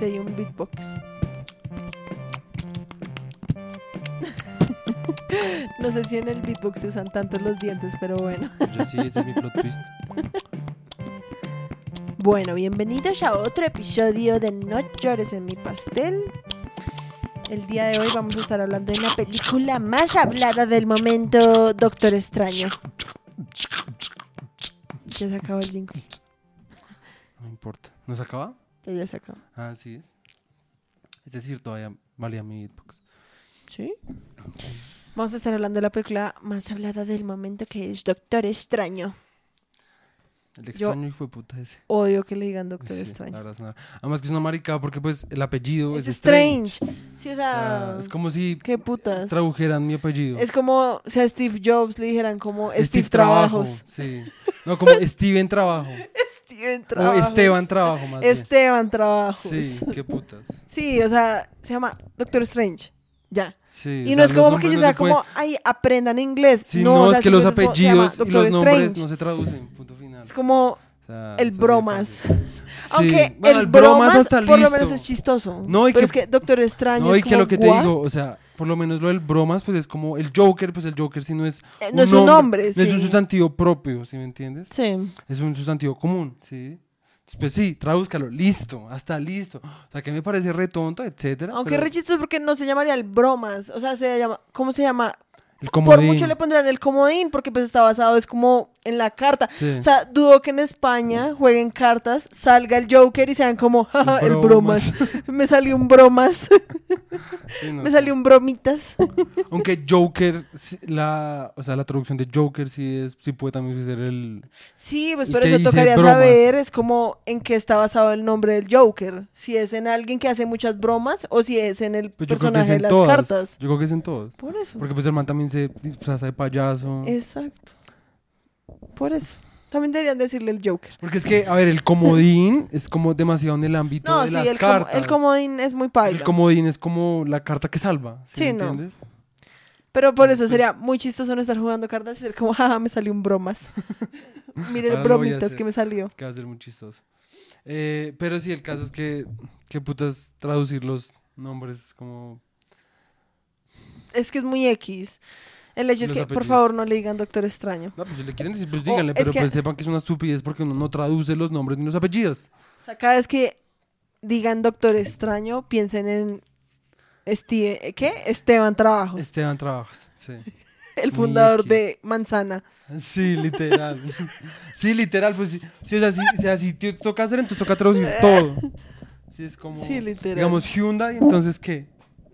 Necesité ahí un beatbox. no sé si en el beatbox se usan tanto los dientes, pero bueno. Yo sí, ese es mi plot twist. Bueno, bienvenidos a otro episodio de No llores en mi pastel. El día de hoy vamos a estar hablando de la película más hablada del momento, Doctor Extraño. Ya se acabó el jingle. No importa. ¿No se acaba? Ya, ya se acabó. Ah, sí. Es decir, todavía valía mi beatbox. ¿Sí? Vamos a estar hablando de la película más hablada del momento que es Doctor Extraño. El Yo- extraño hijo de puta ese. Odio que le digan Doctor Sí, Extraño. la verdad es una- Además que es una maricada porque pues el apellido Es es, Strange. Sí, o O sea, sea, es como si qué putas. tradujeran mi apellido. Es como si a Steve Jobs le dijeran como Steve, Steve Trabajos. Trabajo. Sí. No, como Steven Trabajo. Steven O Trabajos. Esteban Trabajo, más bien. Esteban Trabajos. Sí, qué putas. Sí, o sea, se llama Doctor Strange. Ya. Sí, Y o no sea, es como porque yo no sea se pueden- como, ay, aprendan inglés. Sí, no, no, o sea, es que los como, apellidos y los nombres Strange. no se traducen, punto final. Es como O sea, el bromas. Sí, Aunque bueno, el bromas, hasta por lo listo. menos es chistoso. No, y Pero que- es que Doctor Extraño No, es y que como, lo que te ¿what? digo, o sea, por lo menos lo del bromas, pues es como el Joker, pues el Joker sí no es Eh, no es un nombre, no es un sustantivo propio, ¿sí me entiendes? Sí. Es un sustantivo común, ¿sí? Pues sí, tradúzcalo, listo, hasta listo. O sea, que me parece re tonto, etcétera. Aunque pero re chistoso porque no se llamaría el bromas. O sea, se llama, ¿cómo se llama? el Por comodín. mucho le pondrán el comodín porque pues está basado, es como en la carta. Sí. O sea, dudo que en España jueguen cartas, salga el Joker y sean como, "Jaja, el bromas. Me salió un bromas, Sí, no me sé. salió un bromitas. Aunque Joker, la, o sea, la traducción de Joker sí es, sí puede también ser el... Sí, pues ¿Y pero eso tocaría bromas? saber, es como en qué está basado el nombre del Joker. Si es en alguien que hace muchas bromas o si es en el Pues personaje de las todas. cartas. Yo creo que es en todos. Por eso. Porque pues el man también se disfraza de payaso. Exacto. Por eso. También deberían decirle el Joker. Porque es que, a ver, el comodín es como demasiado en el ámbito No, de sí, las el, cartas. el comodín es muy paila. El comodín es como la carta que salva. ¿Sí, Sí, me no. entiendes? Pero por eso Pues- sería muy chistoso no estar jugando cartas y ser como, jaja, me salió un bromas. Mire el bromitas que me salió. Que va a ser muy chistoso. Eh, pero sí, el caso es que, que putas traducir los nombres como... Es que es muy X. El hecho es que, por favor, no le digan Doctor Extraño. No, pues si le quieren decir, pues O díganle, pero que- pues sepan que es una estupidez porque uno no traduce los nombres ni los apellidos. O sea, cada vez que digan Doctor Extraño, piensen en Steve- ¿qué? Esteban Trabajos, Esteban Trabajos, sí. el fundador de Manzana. Sí, literal. sí, literal, pues sí. Sí, o sea, si, o sea, si te toca hacer, entonces toca traducir todo. Sí, es como... Sí, literal. Digamos Hyundai, entonces ¿qué?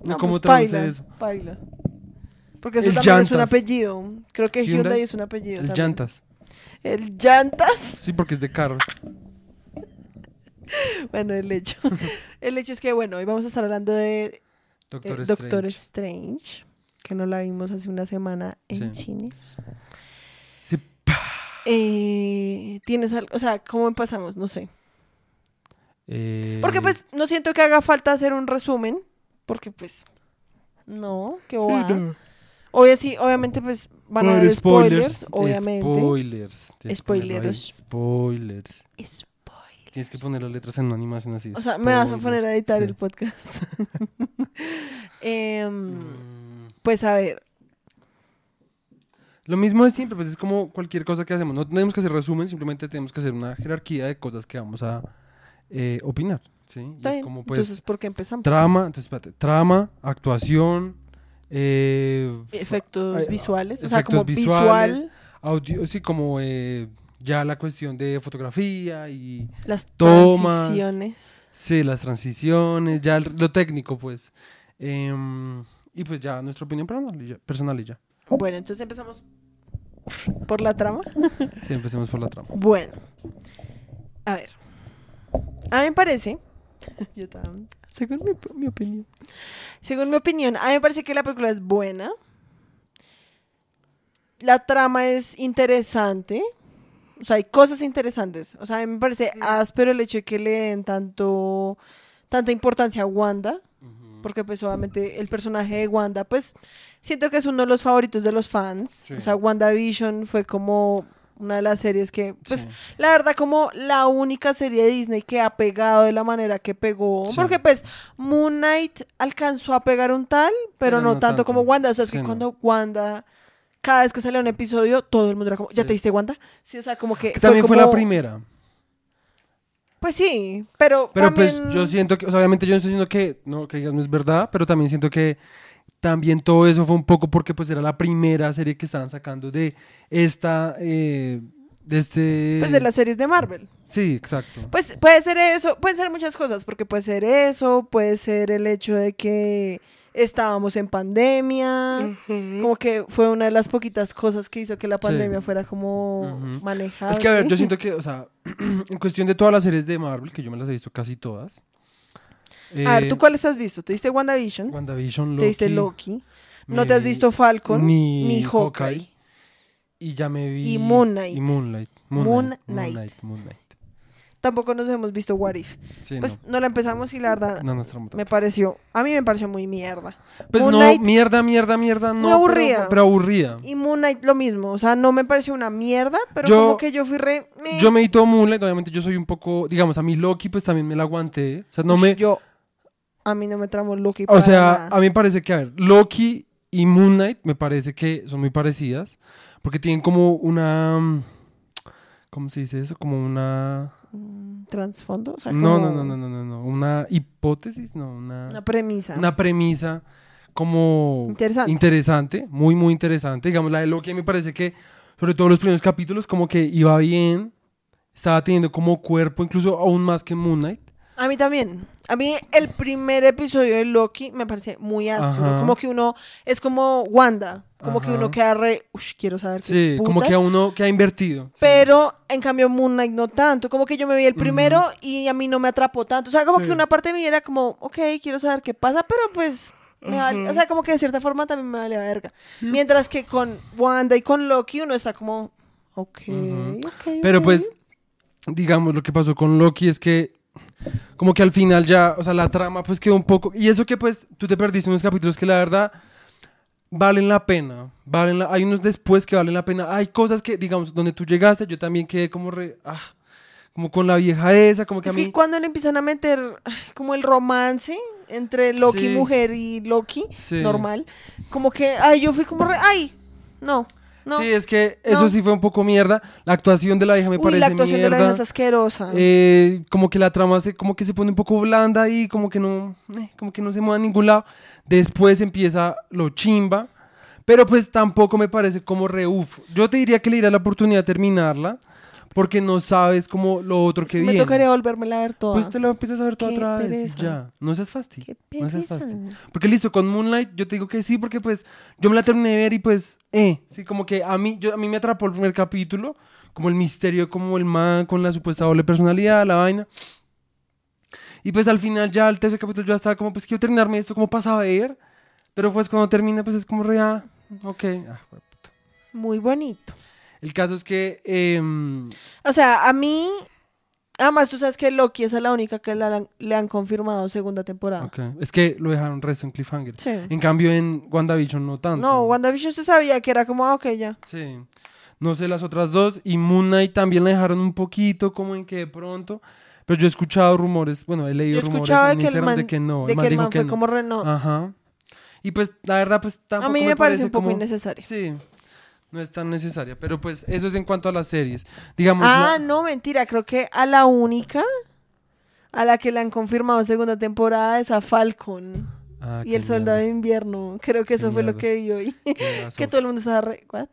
No, ¿Cómo pues, traduce paila, eso? paila. Porque eso El también es un apellido. Creo que Hyundai, Hyundai, es un apellido. El también. llantas. El Llantas. Sí, porque es de carros. Bueno, el hecho. el hecho es que, bueno, hoy vamos a estar hablando de Doctor eh, Strange. Doctor Strange, que no la vimos hace una semana en Sí. cines. Sí. Eh, ¿Tienes algo? O sea, ¿cómo empezamos? No sé. Eh, Porque pues no siento que haga falta hacer un resumen, porque pues no, qué sí, bobada. no. Sí, obviamente pues van a haber spoilers, obviamente. Spoilers. Ahí. Spoileros. Spoilers. Spoil- Tienes que poner las letras en una animación así. O sea, me vas a spoilers, poner a editar sí. el podcast. Em, Mm, Pues a ver, Lo mismo de siempre, pues es como cualquier cosa que hacemos. No tenemos que hacer resumen, simplemente tenemos que hacer una jerarquía de cosas que vamos a eh, opinar. ¿sí? Y es como pues entonces, ¿por qué empezamos? trama, entonces espérate, trama, actuación, eh, efectos visuales, o sea, efectos como visuales. visual, audio, sí, como eh, ya la cuestión de fotografía y las tomas. transiciones. sí, las transiciones, ya el- lo técnico, pues. Em, y pues ya nuestra opinión personal y ya. Personal y ya. Bueno, entonces empezamos por la trama. Sí, empecemos por la trama. Bueno, a ver. A mí me parece, yo tam- según mi, mi opinión, según mi opinión, a mí me parece que la película es buena. La trama es interesante. O sea, hay cosas interesantes. O sea, a mí me parece áspero el hecho de que le den tanto, tanta importancia a Wanda. Porque pues obviamente el personaje de Wanda, pues siento que es uno de los favoritos de los fans. Sí. O sea, WandaVision fue como una de las series que, pues, Sí. la verdad, como la única serie de Disney que ha pegado de la manera que pegó. Sí. Porque, pues, Moon Knight alcanzó a pegar un tal, pero, Pero no, no tanto, tanto. como Wanda. O sea, es Sí, que no. cuando Wanda, cada vez que salía un episodio, todo el mundo era como, ¿ya Sí. te diste Wanda? Sí, o sea, como que. Que también fue la primera. Pues sí, pero. Pero también... pues yo siento que, o sea, obviamente yo no estoy diciendo que no, que digas no es verdad, pero también siento que también todo eso fue un poco porque pues era la primera serie que estaban sacando de esta, eh, de este... Pues de las series de Marvel. Sí, exacto. Pues puede ser eso, pueden ser muchas cosas, porque puede ser eso, puede ser el hecho de que estábamos en pandemia, como que fue una de las poquitas cosas que hizo que la Sí. pandemia fuera como Ujú. manejable. Es que a ver, yo siento que, o sea, en cuestión de todas las series de Marvel, que yo me las he visto casi todas. A ver, eh, ¿tú cuáles has visto? ¿Te diste WandaVision? WandaVision, Loki. ¿Te diste Loki? ¿No te has visto Falcon? ni Ni, Hawkeye. Hawkeye. Y ya me vi... Y Moon Knight. Y Moonlight. Moon Moon Knight. Knight. Moon Knight. Tampoco nos hemos visto What If. Sí, Pues no. la empezamos y la verdad no. No me pareció, a mí me pareció muy mierda. Pues Moon no, Knight- mierda, mierda, mierda, no. Muy aburrida. Pero, pero aburrida. Y Moon Knight lo mismo, o sea, no me pareció una mierda, pero Yo- como que yo fui re... meh. Yo me vi todo Moonlight, obviamente yo soy un poco, digamos, a mí Loki pues también me la aguanté. O sea, no me... Yo, a mí no me tramó Loki O para sea, nada. a mí me parece que, a ver, Loki y Moon Knight me parece que son muy parecidas. Porque tienen como una... mm, ¿Cómo se dice eso? Como una... Mm, ¿Trasfondo? O sea, No, no, no, no, no, no, no. Una hipótesis, no, una... Una premisa. una premisa como Interesante. interesante, muy, muy interesante. Digamos, la de Loki me parece que, sobre todo los primeros capítulos, como que iba bien, estaba teniendo como cuerpo, incluso aún más que Moon Knight. A mí también. A mí el primer episodio de Loki me parece muy áspero. Ajá. Como que uno es como Wanda. Como que uno queda re... Ush, quiero saber qué Sí, como putas". que a uno que ha invertido. sí. Pero en cambio Moon Knight no tanto. Como que yo me vi el primero y a mí no me atrapó tanto. O sea, como Sí. que una parte de mí era como, ok, quiero saber qué pasa, pero pues... me vale- O sea, como que de cierta forma también me vale verga. Mientras que con Wanda y con Loki uno está como, ok, Ujú. ok. Pero ok". pues, digamos, lo que pasó con Loki es que como que al final ya, o sea, la trama pues quedó un poco... Y eso que pues tú te perdiste unos capítulos que la verdad valen la pena. Valen la- hay unos después que valen la pena. Hay cosas que, digamos, donde tú llegaste, yo también quedé como re... ah, como con la vieja esa, como que Es a mí... que cuando le empiezan a meter como el romance entre Loki Sí. mujer y Loki Sí. normal, como que, ay, yo fui como re, ay, no, no. Sí, es que eso No. sí fue un poco mierda. La actuación de la hija me Uy, parece la actuación mierda. de la hija es asquerosa. Eh, como que la trama se, como que se pone un poco blanda y como que no, eh, como que no se mueve a ningún lado. Después empieza lo chimba, pero pues tampoco me parece como re uf. Yo te diría que le diera la oportunidad de terminarla, porque no sabes como lo otro que me viene. tocaría volverme a ver toda. Pues te lo empiezas a ver toda Qué otra vez pereza. ya. No seas fácil. Qué No seas pereza. fácil. Porque listo, con Moonlight yo te digo que sí, porque pues yo me la terminé de ver y pues, eh, sí, como que a mí, yo, a mí me atrapó el primer capítulo, como el misterio, como el man con la supuesta doble personalidad, la vaina. Y pues al final ya el tercer capítulo yo ya estaba como, pues quiero terminarme esto como para saber, pero pues cuando termina pues es como re, ah, ok. Ah. Muy bonito. El caso es que, em, O sea, a mí, además tú sabes que Loki es la única que la- le han confirmado segunda temporada. ok, es que lo dejaron resto en cliffhanger. Sí. En cambio en WandaVision no tanto. No, WandaVision usted sabía que era como, ah, ok, ya. Sí. No sé las otras dos. Y Moon Knight también la dejaron un poquito, como en que de pronto. Pero yo he escuchado rumores, bueno, he leído Yo rumores en que Instagram man, de que no. de el man que el dijo man que fue no. como re no. Ajá. Y pues, la verdad, pues tampoco a mí me, parece un poco como- innecesario. Sí, no es tan necesaria. Pero pues eso es en cuanto a las series. Digamos, Ah, la- no, mentira, creo que a la única a la que le han confirmado segunda temporada es a Falcon Ah, y el Soldado de Invierno. Creo que Qué eso fue lo que vi hoy. que todo el mundo estaba re... ¿What?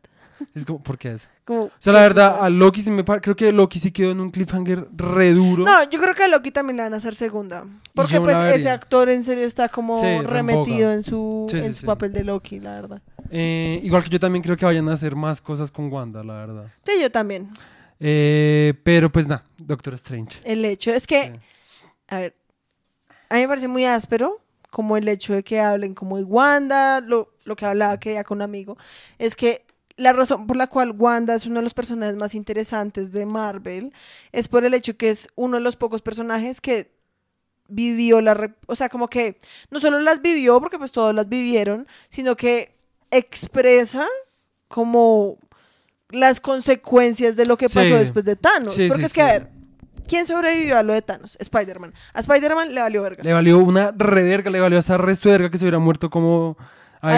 Es como, ¿por qué es? Como, O sea, la verdad, a Loki sí me creo que Loki sí quedó en un cliffhanger re duro. No, yo creo que a Loki también le van a hacer segunda. Porque pues la ese actor en serio está como Sí, remetido en su, Sí, sí, en su papel de Loki, la verdad. Eh, igual que yo también creo que vayan a hacer más cosas con Wanda, la verdad. Sí, yo también. Eh, pero pues nada, Doctor Strange. El hecho es que, Sí. a ver, a mí me parece muy áspero como el hecho de que hablen como de Wanda, lo, lo que hablaba que ya con un amigo, es que la razón por la cual Wanda es uno de los personajes más interesantes de Marvel es por el hecho que es uno de los pocos personajes que vivió la, o sea, como que no solo las vivió, porque pues todos las vivieron, sino que expresa como las consecuencias de lo que pasó Sí. después de Thanos. Sí, Porque sí, es que, a ver, ¿quién sobrevivió a lo de Thanos? Spider-Man. A Spider-Man le valió verga. Le valió una reverga, le valió hasta resto de verga que se hubiera muerto como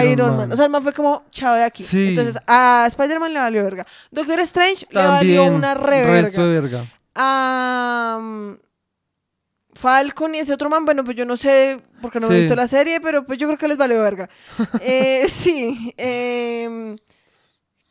Iron, Man. O sea, el man fue como chao de aquí. Sí. Entonces, a Spider-Man le valió verga. Doctor Strange le También, valió una reverga. resto de verga. a Falcon y ese otro man, bueno, pues yo no sé, porque no me he Sí. visto la serie, pero pues yo creo que les valió verga. Eh, sí. em,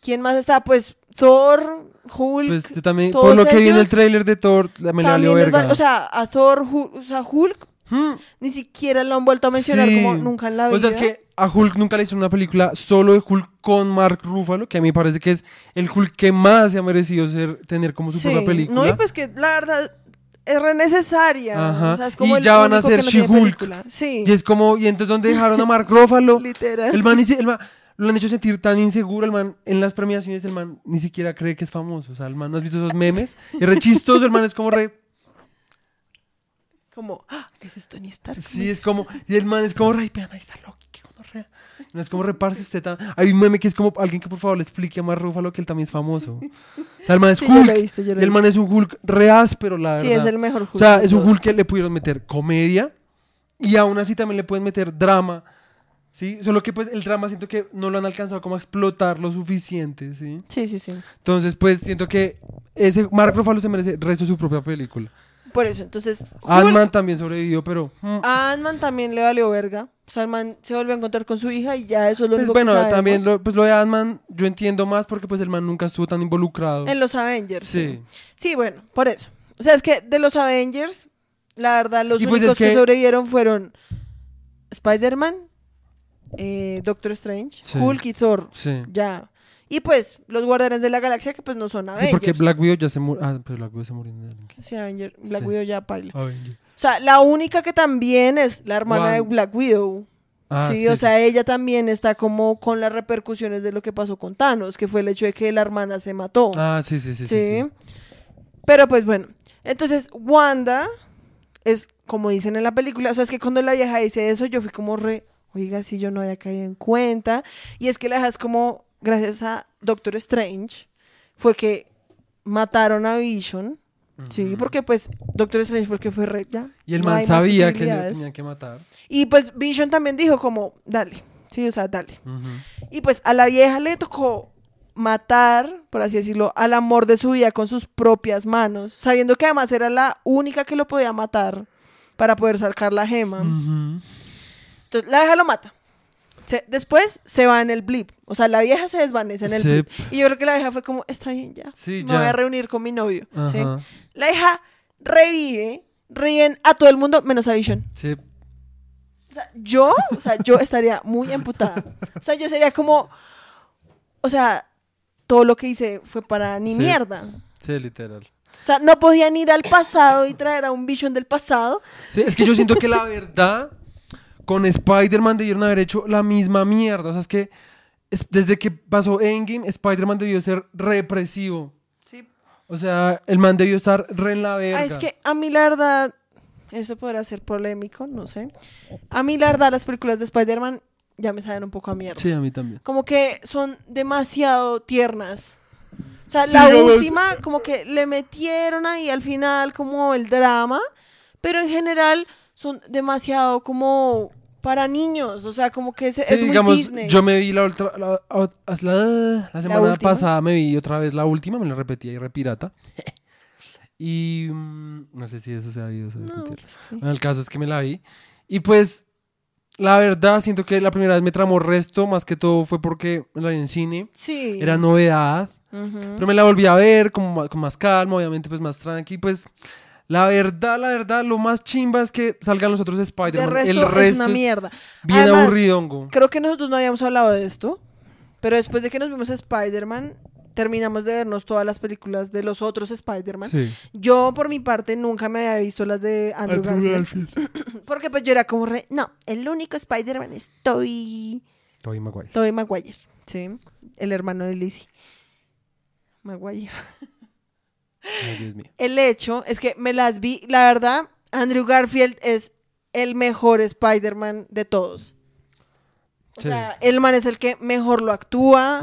¿Quién más está? Pues Thor, Hulk. Pues yo también, todos por lo que vi en el tráiler de Thor, me le valió verga. val- o sea, a Thor, Hulk, o sea, Hulk Hmm. ni siquiera lo han vuelto a mencionar Sí. como nunca en la vida. O sea, es que a Hulk nunca le hicieron una película solo de Hulk con Mark Ruffalo, que a mí me parece que es el Hulk que más se ha merecido ser, tener como su Sí. propia película. No, y pues que la verdad es re necesaria. Ajá. O sea, es como Y ya van a no She-Hulk. película. Sí. Y es como, y entonces ¿dónde dejaron a Mark Ruffalo? Literal. El man, el man- lo han hecho sentir tan inseguro, el man, en las premiaciones el man ni siquiera cree que es famoso. O sea, el man, ¿no has visto esos memes? Y re chistoso, el man es como re... Como, ¡ah! ese es Tony Stark. Sí, es como, y el man es como, ay, vean, ahí está Loki, qué. No es como reparse usted tan... Hay un meme que es como alguien que por favor le explique a Mark Ruffalo que él también es famoso. O sea, el man es Sí, yo lo he Hulk. visto, yo lo he el man es un Hulk re áspero, la Sí, verdad. es el mejor Hulk. O sea, es un. Hulk que le pudieron meter comedia y aún así también le pueden meter drama. ¿Sí? Solo que pues el drama siento que no lo han alcanzado como a explotar lo suficiente, ¿sí? Sí, sí, sí. Entonces, pues siento que ese Mark Ruffalo se merece el resto de su propia película. Por eso, entonces. Ant-Man también sobrevivió, pero... mm, Ant-Man también le valió verga. O sea, el man se volvió a encontrar con su hija y ya eso es lo Pues único bueno, que sabemos. también lo, pues lo de Ant-Man yo entiendo más porque pues el man nunca estuvo tan involucrado. En los Avengers. Sí. Sí, bueno, por eso. O sea, es que de los Avengers, la verdad, los Y pues únicos es que... que- sobrevivieron fueron Spider-Man, eh, Doctor Strange, Sí. Hulk y Thor. Sí. Ya. Y pues los Guardianes de la Galaxia, que pues no son Sí, Avengers. porque Black Widow ya se murió. Ah, pero Black Widow se murió en el... Sí, Avenger, Black Sí. Widow ya paila. Avenger. O sea, la única que también es la hermana de Black Widow. Ah, sí, sí, o sí. sea, ella también está como con las repercusiones de lo que pasó con Thanos, que fue el hecho de que la hermana se mató. Ah, sí, sí, sí. sí, sí. sí. Pero pues bueno, entonces Wanda es como dicen en la película, o sea, es que cuando la vieja dice eso, yo fui como re, oiga, si yo no había caído en cuenta. Y es que la vieja es como, gracias a Doctor Strange, fue que mataron a Vision. Sí, porque pues Doctor Strange fue el que fue re, ya. Y el no man sabía que posibilidades. tenían que matar. Y pues Vision también dijo como, dale, sí, o sea, dale. Y pues a la vieja le tocó matar, por así decirlo, al amor de su vida con sus propias manos, sabiendo que además era la única que lo podía matar para poder sacar la gema. Entonces la vieja lo mata. Se- después se va en el blip. O sea, la vieja se desvanece en el Sí. blip. Y yo creo que la vieja fue como, está bien ya. Sí, me ya. voy a reunir con mi novio. La vieja revive, reviven a todo el mundo menos a Vision. Sí. O sea, yo, o sea, yo estaría muy emputada. O sea, yo sería como, o sea, todo lo que hice fue para ni mierda. Sí, literal. O sea, no podían ir al pasado y traer a un Vision del pasado. Sí, es que yo siento que la verdad, con Spider-Man debieron haber hecho la misma mierda. O sea, es que es- desde que pasó Endgame, Spider-Man debió ser represivo. Sí. O sea, el man debió estar re en la verga. Ah, es que a mí la verdad, eso podrá ser polémico, no sé. A mí la verdad, las películas de Spider-Man ya me saben un poco a mierda. Sí, a mí también. Como que son demasiado tiernas. O sea, Sí, la última, como que le metieron ahí al final como el drama, pero en general son demasiado como para niños. O sea, como que es, Sí, es muy digamos, Disney. yo me vi la, ultra- la, la- la- semana pasada, me vi otra vez la última, me la repetí ahí, repirata. y mm, no sé si eso se ha ido. No, pues el caso es que me la vi. Y pues, la verdad, siento que la primera vez me tramó resto, más que todo fue porque me la vi en cine. Sí. Era novedad. Ujú. Pero me la volví a ver como con más calma, obviamente pues más tranqui. Pues la verdad, la verdad, lo más chimba es que salgan los otros De Spider-Man. resto, El es resto una es mierda. bien Además, aburridongo. Creo que nosotros no habíamos hablado de esto, pero después de que nos vimos a Spider-Man, terminamos de vernos todas las películas de los otros Spider-Man. Sí. Yo, por mi parte, nunca me había visto las de Andrew, Garfield. Porque pues yo era como re... No, el único Spider-Man es Tobey... Tobey Maguire. Tobey Maguire, ¿sí? El hermano de Lizzie. Maguire. Ay, Dios mío. El hecho es que me las vi... La verdad, Andrew Garfield es el mejor Spider-Man de todos. O Sí. sea, el man es el que mejor lo actúa.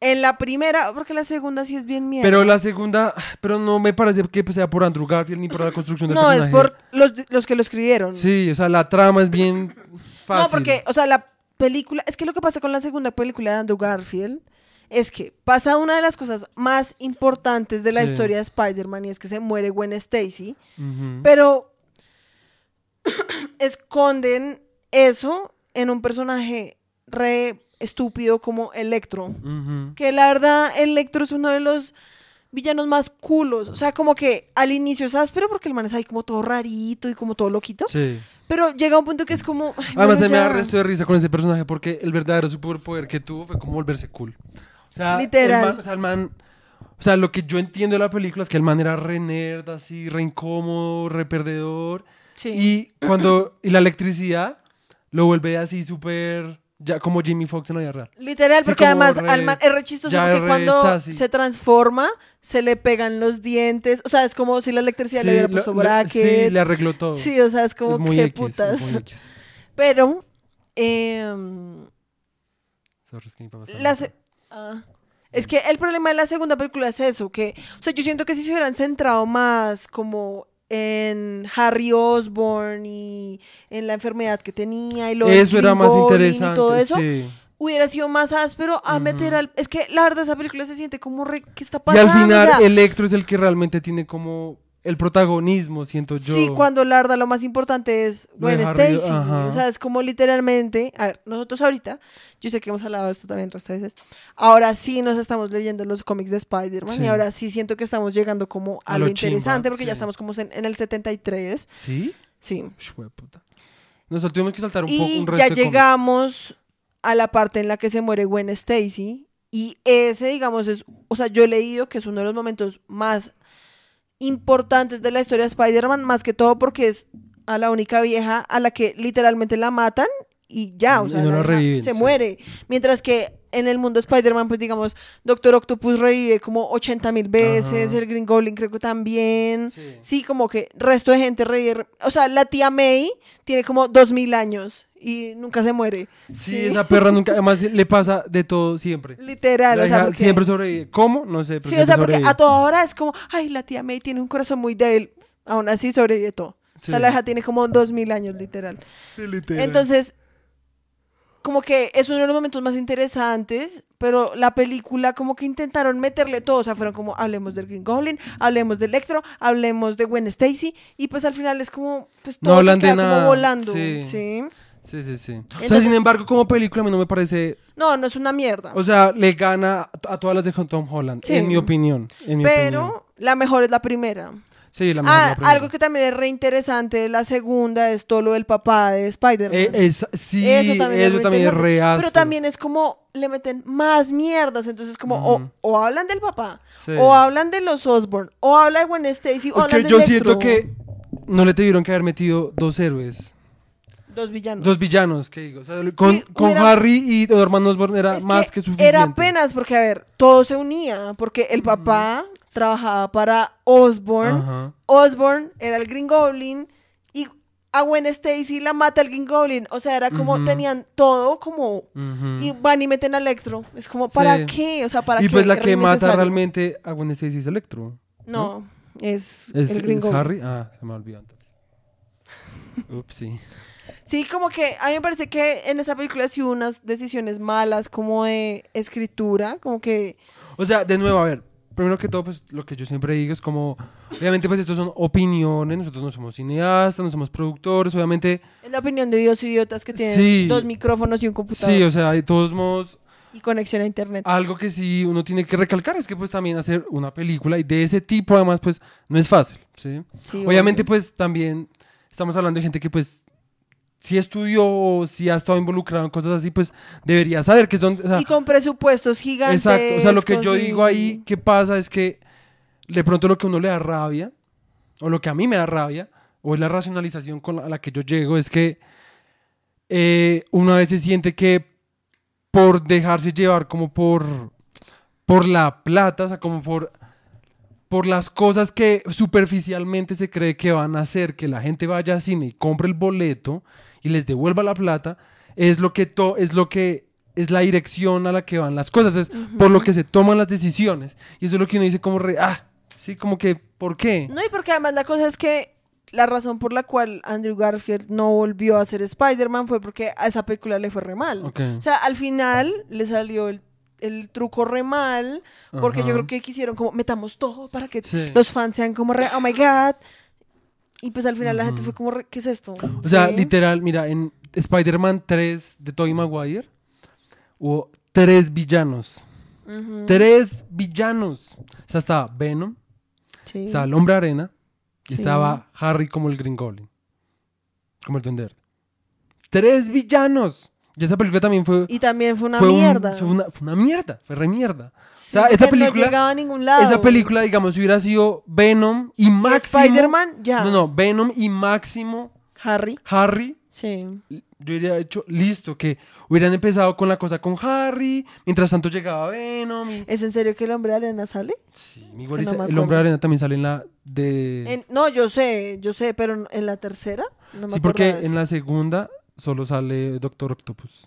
En la primera, porque la segunda sí es bien mierda. Pero la segunda, pero no me parece que sea por Andrew Garfield ni por la construcción del no, es personaje. por los, los que lo escribieron. Sí, o sea, la trama es bien fácil. No, porque, o sea, la película, es que lo que pasa con la segunda película de Andrew Garfield es que pasa una de las cosas más importantes de la Sí. historia de Spider-Man y es que se muere Gwen Stacy, pero esconden eso en un personaje re estúpido como Electro, que la verdad Electro es uno de los villanos más culos, o sea, como que al inicio es áspero porque el man es ahí como todo rarito y como todo loquito, Sí. pero llega un punto que es como... ay, Además, se me da resto de risa con ese personaje porque el verdadero superpoder que tuvo fue como volverse cool. Sea, Literal. el man- o sea, el man- o sea, lo que yo entiendo de la película es que el man era re nerd, así, re incómodo, re perdedor. Sí. Y cuando. Y la electricidad lo vuelve así súper. Ya como Jimmy Fox en la vida real. Literal, Sí, porque además re- al man es re chistoso porque re cuando sassy. se transforma se le pegan los dientes, o sea, es como si la electricidad le hubiera puesto brackets. sí, le arregló todo. Sí, o sea, es como es qué X, putas. Pero em, Sorry, es que la se- ah, es que el problema de la segunda película es eso, que, o sea, yo siento que si se hubieran centrado más como en Harry Osborn y en la enfermedad que tenía y lo del Eso era Green más Goblin interesante. y todo eso, sí. hubiera sido más áspero a meter al... Es que la verdad esa película se siente como re... ¿Qué está Y pasando? al final, O sea, Electro es el que realmente tiene como el protagonismo, siento yo. Sí, cuando la verdad lo más importante es Gwen Stacy. O sea, es como literalmente... A ver, nosotros ahorita, yo sé que hemos hablado de esto también otras veces, ahora sí nos estamos leyendo los cómics de Spider-Man Sí. y ahora sí siento que estamos llegando como a, A lo, lo chimba, interesante porque ya estamos como en, en el 73. ¿Sí? Sí. Puta. Nosotros tuvimos que saltar un poco Y un resto ya llegamos a la parte en la que se muere Gwen Stacy. Y ese, digamos, es. O sea, yo he leído que es uno de los momentos más importantes de la historia de Spider-Man, más que todo porque es a la única vieja a la que literalmente la matan y ya, o sea, no reviven, se sí. muere. Mientras que en el mundo de Spider-Man, pues digamos, Doctor Octopus revive como 80 mil veces, Ajá. el Green Goblin creo que también. Sí. Sí, como que resto de gente reír. O sea, la tía May tiene como dos mil años y nunca se muere. Sí, esa perra nunca, además le pasa de todo siempre. Literal, La o sea, porque- siempre sobrevive. ¿Cómo? No sé, pero Sí, o sea, porque sobrevive. a toda hora es como, ay, la tía May tiene un corazón muy débil. Aún así sobrevive todo. O sea, Sí. la hija tiene como dos mil años, literal. Sí, literal. Entonces, como que es uno de los momentos más interesantes, pero la película como que intentaron meterle todo, o sea, fueron como, hablemos del Green Goblin, hablemos de Electro, hablemos de Gwen Stacy, y pues al final es como, pues No todo hablan se de queda como volando, sí. ¿sí? Sí, sí, sí. o sea, sin embargo, como película a mí no me parece... No, no es una mierda. O sea, le gana a a todas las de Tom Holland, Sí. en mi opinión. en mi pero opinión. la mejor es la primera. Sí, la mejor, Ah, la algo que también es re interesante de la segunda es todo lo del papá de Spider-Man. Eh, es- sí, Eso también también, es interesante. re. Pero también es como le meten más mierdas, entonces como o- o, hablan del papá, Sí. o hablan de los Osborn, o habla de Gwen Stacy, o Es hablan que de yo Electro. siento que no le tuvieron que haber metido dos héroes. Dos villanos. Dos villanos, ¿qué digo? O sea, con, Sí, con Harry y hermanos Osborn era más que, suficiente. Era apenas porque, a ver, todo se unía, porque el papá trabajaba para Osborn, Ajá. Osborn era el Green Goblin, y a Gwen Stacy la mata el Green Goblin, o sea, era como, tenían todo como... Y van y meten a Electro. Es como, ¿para Sí. qué? O sea, ¿para y qué? pues la que mata realmente a Gwen Stacy es Electro. No, es, ¿Es, el Green es Goblin. Harry? Ah, se me olvidó. Ups, sí. Sí, como que a mí me parece que en esa película sí hubo unas decisiones malas como de escritura, como que... O sea, de nuevo, a ver, primero que todo, pues lo que yo siempre digo es como, obviamente, pues estos son opiniones, nosotros no somos cineastas, no somos productores, obviamente, Es la opinión de Dios idiotas que tienen Sí. dos micrófonos y un computador sí, o sea, de todos modos, y conexión a internet. algo que sí uno tiene que recalcar es que pues también hacer una película y de ese tipo además pues no es fácil, ¿sí? Sí, Obviamente obvio. pues también estamos hablando de gente que pues si estudió o si ha estado involucrado en cosas así pues debería saber que es donde... o sea, Y con presupuestos gigantes. Exacto, o sea, lo que yo digo ahí que pasa es que de pronto lo que a uno le da rabia, o lo que a mí me da rabia, o es la racionalización con la, a la que yo llego, es que eh, uno a veces siente que por dejarse llevar como por, por la plata, o sea, como por, por las cosas que superficialmente se cree que van a hacer que la gente vaya al cine y compre el boleto y les devuelva la plata, es lo que, to- es lo que es la dirección a la que van las cosas, es por lo que se toman las decisiones. Y eso es lo que uno dice como re, ah, sí, como que, ¿por qué? No, y porque además la cosa es que la razón por la cual Andrew Garfield no volvió a ser Spider-Man fue porque a esa película le fue re mal. Ok. O sea, al final le salió el, el truco re mal, porque yo creo que quisieron como, metamos todo para que Sí. los fans sean como re, oh my god. Y pues al final la gente fue como, ¿qué es esto? O sea, literal, mira, en Spider-Man 3 de Tobey Maguire hubo tres villanos. Tres villanos. O sea, estaba Venom, Sí. estaba el Hombre Arena y Sí. estaba Harry como el Green Goblin. Como el Duende. Tres villanos. Y esa película también fue... Y también fue una fue un- mierda. fue, una, fue una mierda, fue re mierda. Sí, o sea, esa película- No llegaba a ningún lado. Esa película, digamos, si hubiera sido Venom y Máximo... Spider-Man, ya. No, no, Venom y Máximo Harry. Harry Sí. yo hubiera hecho listo, que hubieran empezado con la cosa con Harry, mientras tanto llegaba Venom. Y... ¿Es en serio que el hombre de arena sale? Sí, mi no el hombre de arena también sale en la de... En- no, yo sé, yo sé, pero en- la tercera no me sí, porque en la segunda solo sale Doctor Octopus.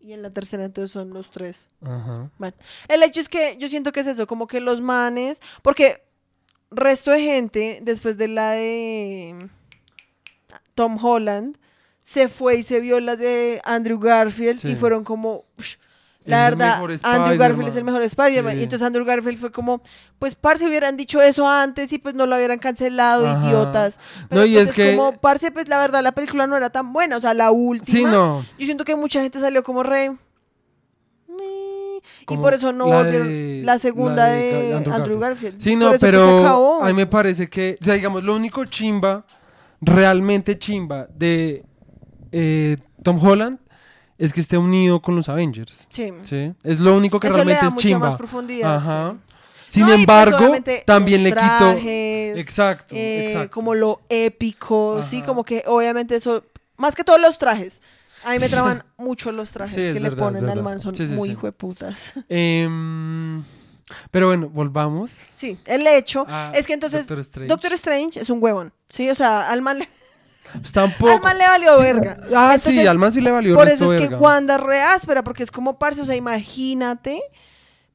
Y en la tercera entonces son los tres. Ajá. Bueno, el hecho es que yo siento que es eso, como que los manes, porque resto de gente, después de la de Tom Holland, se fue y se vio las de Andrew Garfield Sí. y fueron como, "Ush, Es la verdad, Andrew Garfield es el Spider-Man". mejor Spider-Man. Sí. Y entonces Andrew Garfield fue como, pues parce, hubieran dicho eso antes y pues no lo hubieran cancelado, Ajá. idiotas. Pero No, y pues es que- como, parce, pues la verdad, la película no era tan buena, o sea, la última. Sí, no. Yo siento que mucha gente salió como re. Y por eso no la volvieron de- la segunda la de, de Andrew Andrew, Garfield. Sí, no, pero a mí me parece que, o sea, digamos, lo único chimba, realmente chimba de eh, Tom Holland es que esté unido con los Avengers. Sí. ¿sí? Es lo único que Eso le realmente da es mucha chimba. más profundidad. Ajá. sí. Sin No, pues, embargo, también le trajes, Exacto, eh, exacto. Como lo épico, sí, como que obviamente eso. Más que todos los trajes. A mí me traban mucho los trajes Sí, que le verdad, ponen al man, son Sí, muy hijueputas. Em, pero bueno, volvamos. Sí, el hecho a es que entonces Doctor Strange. Doctor Strange es un huevón, sí, o sea, al man le, Pues tampoco. al man le valió verga. Ah, sí, Entonces, al man sí le valió Por resto eso es que verga. Wanda es re áspera, porque es como, parce, o sea, imagínate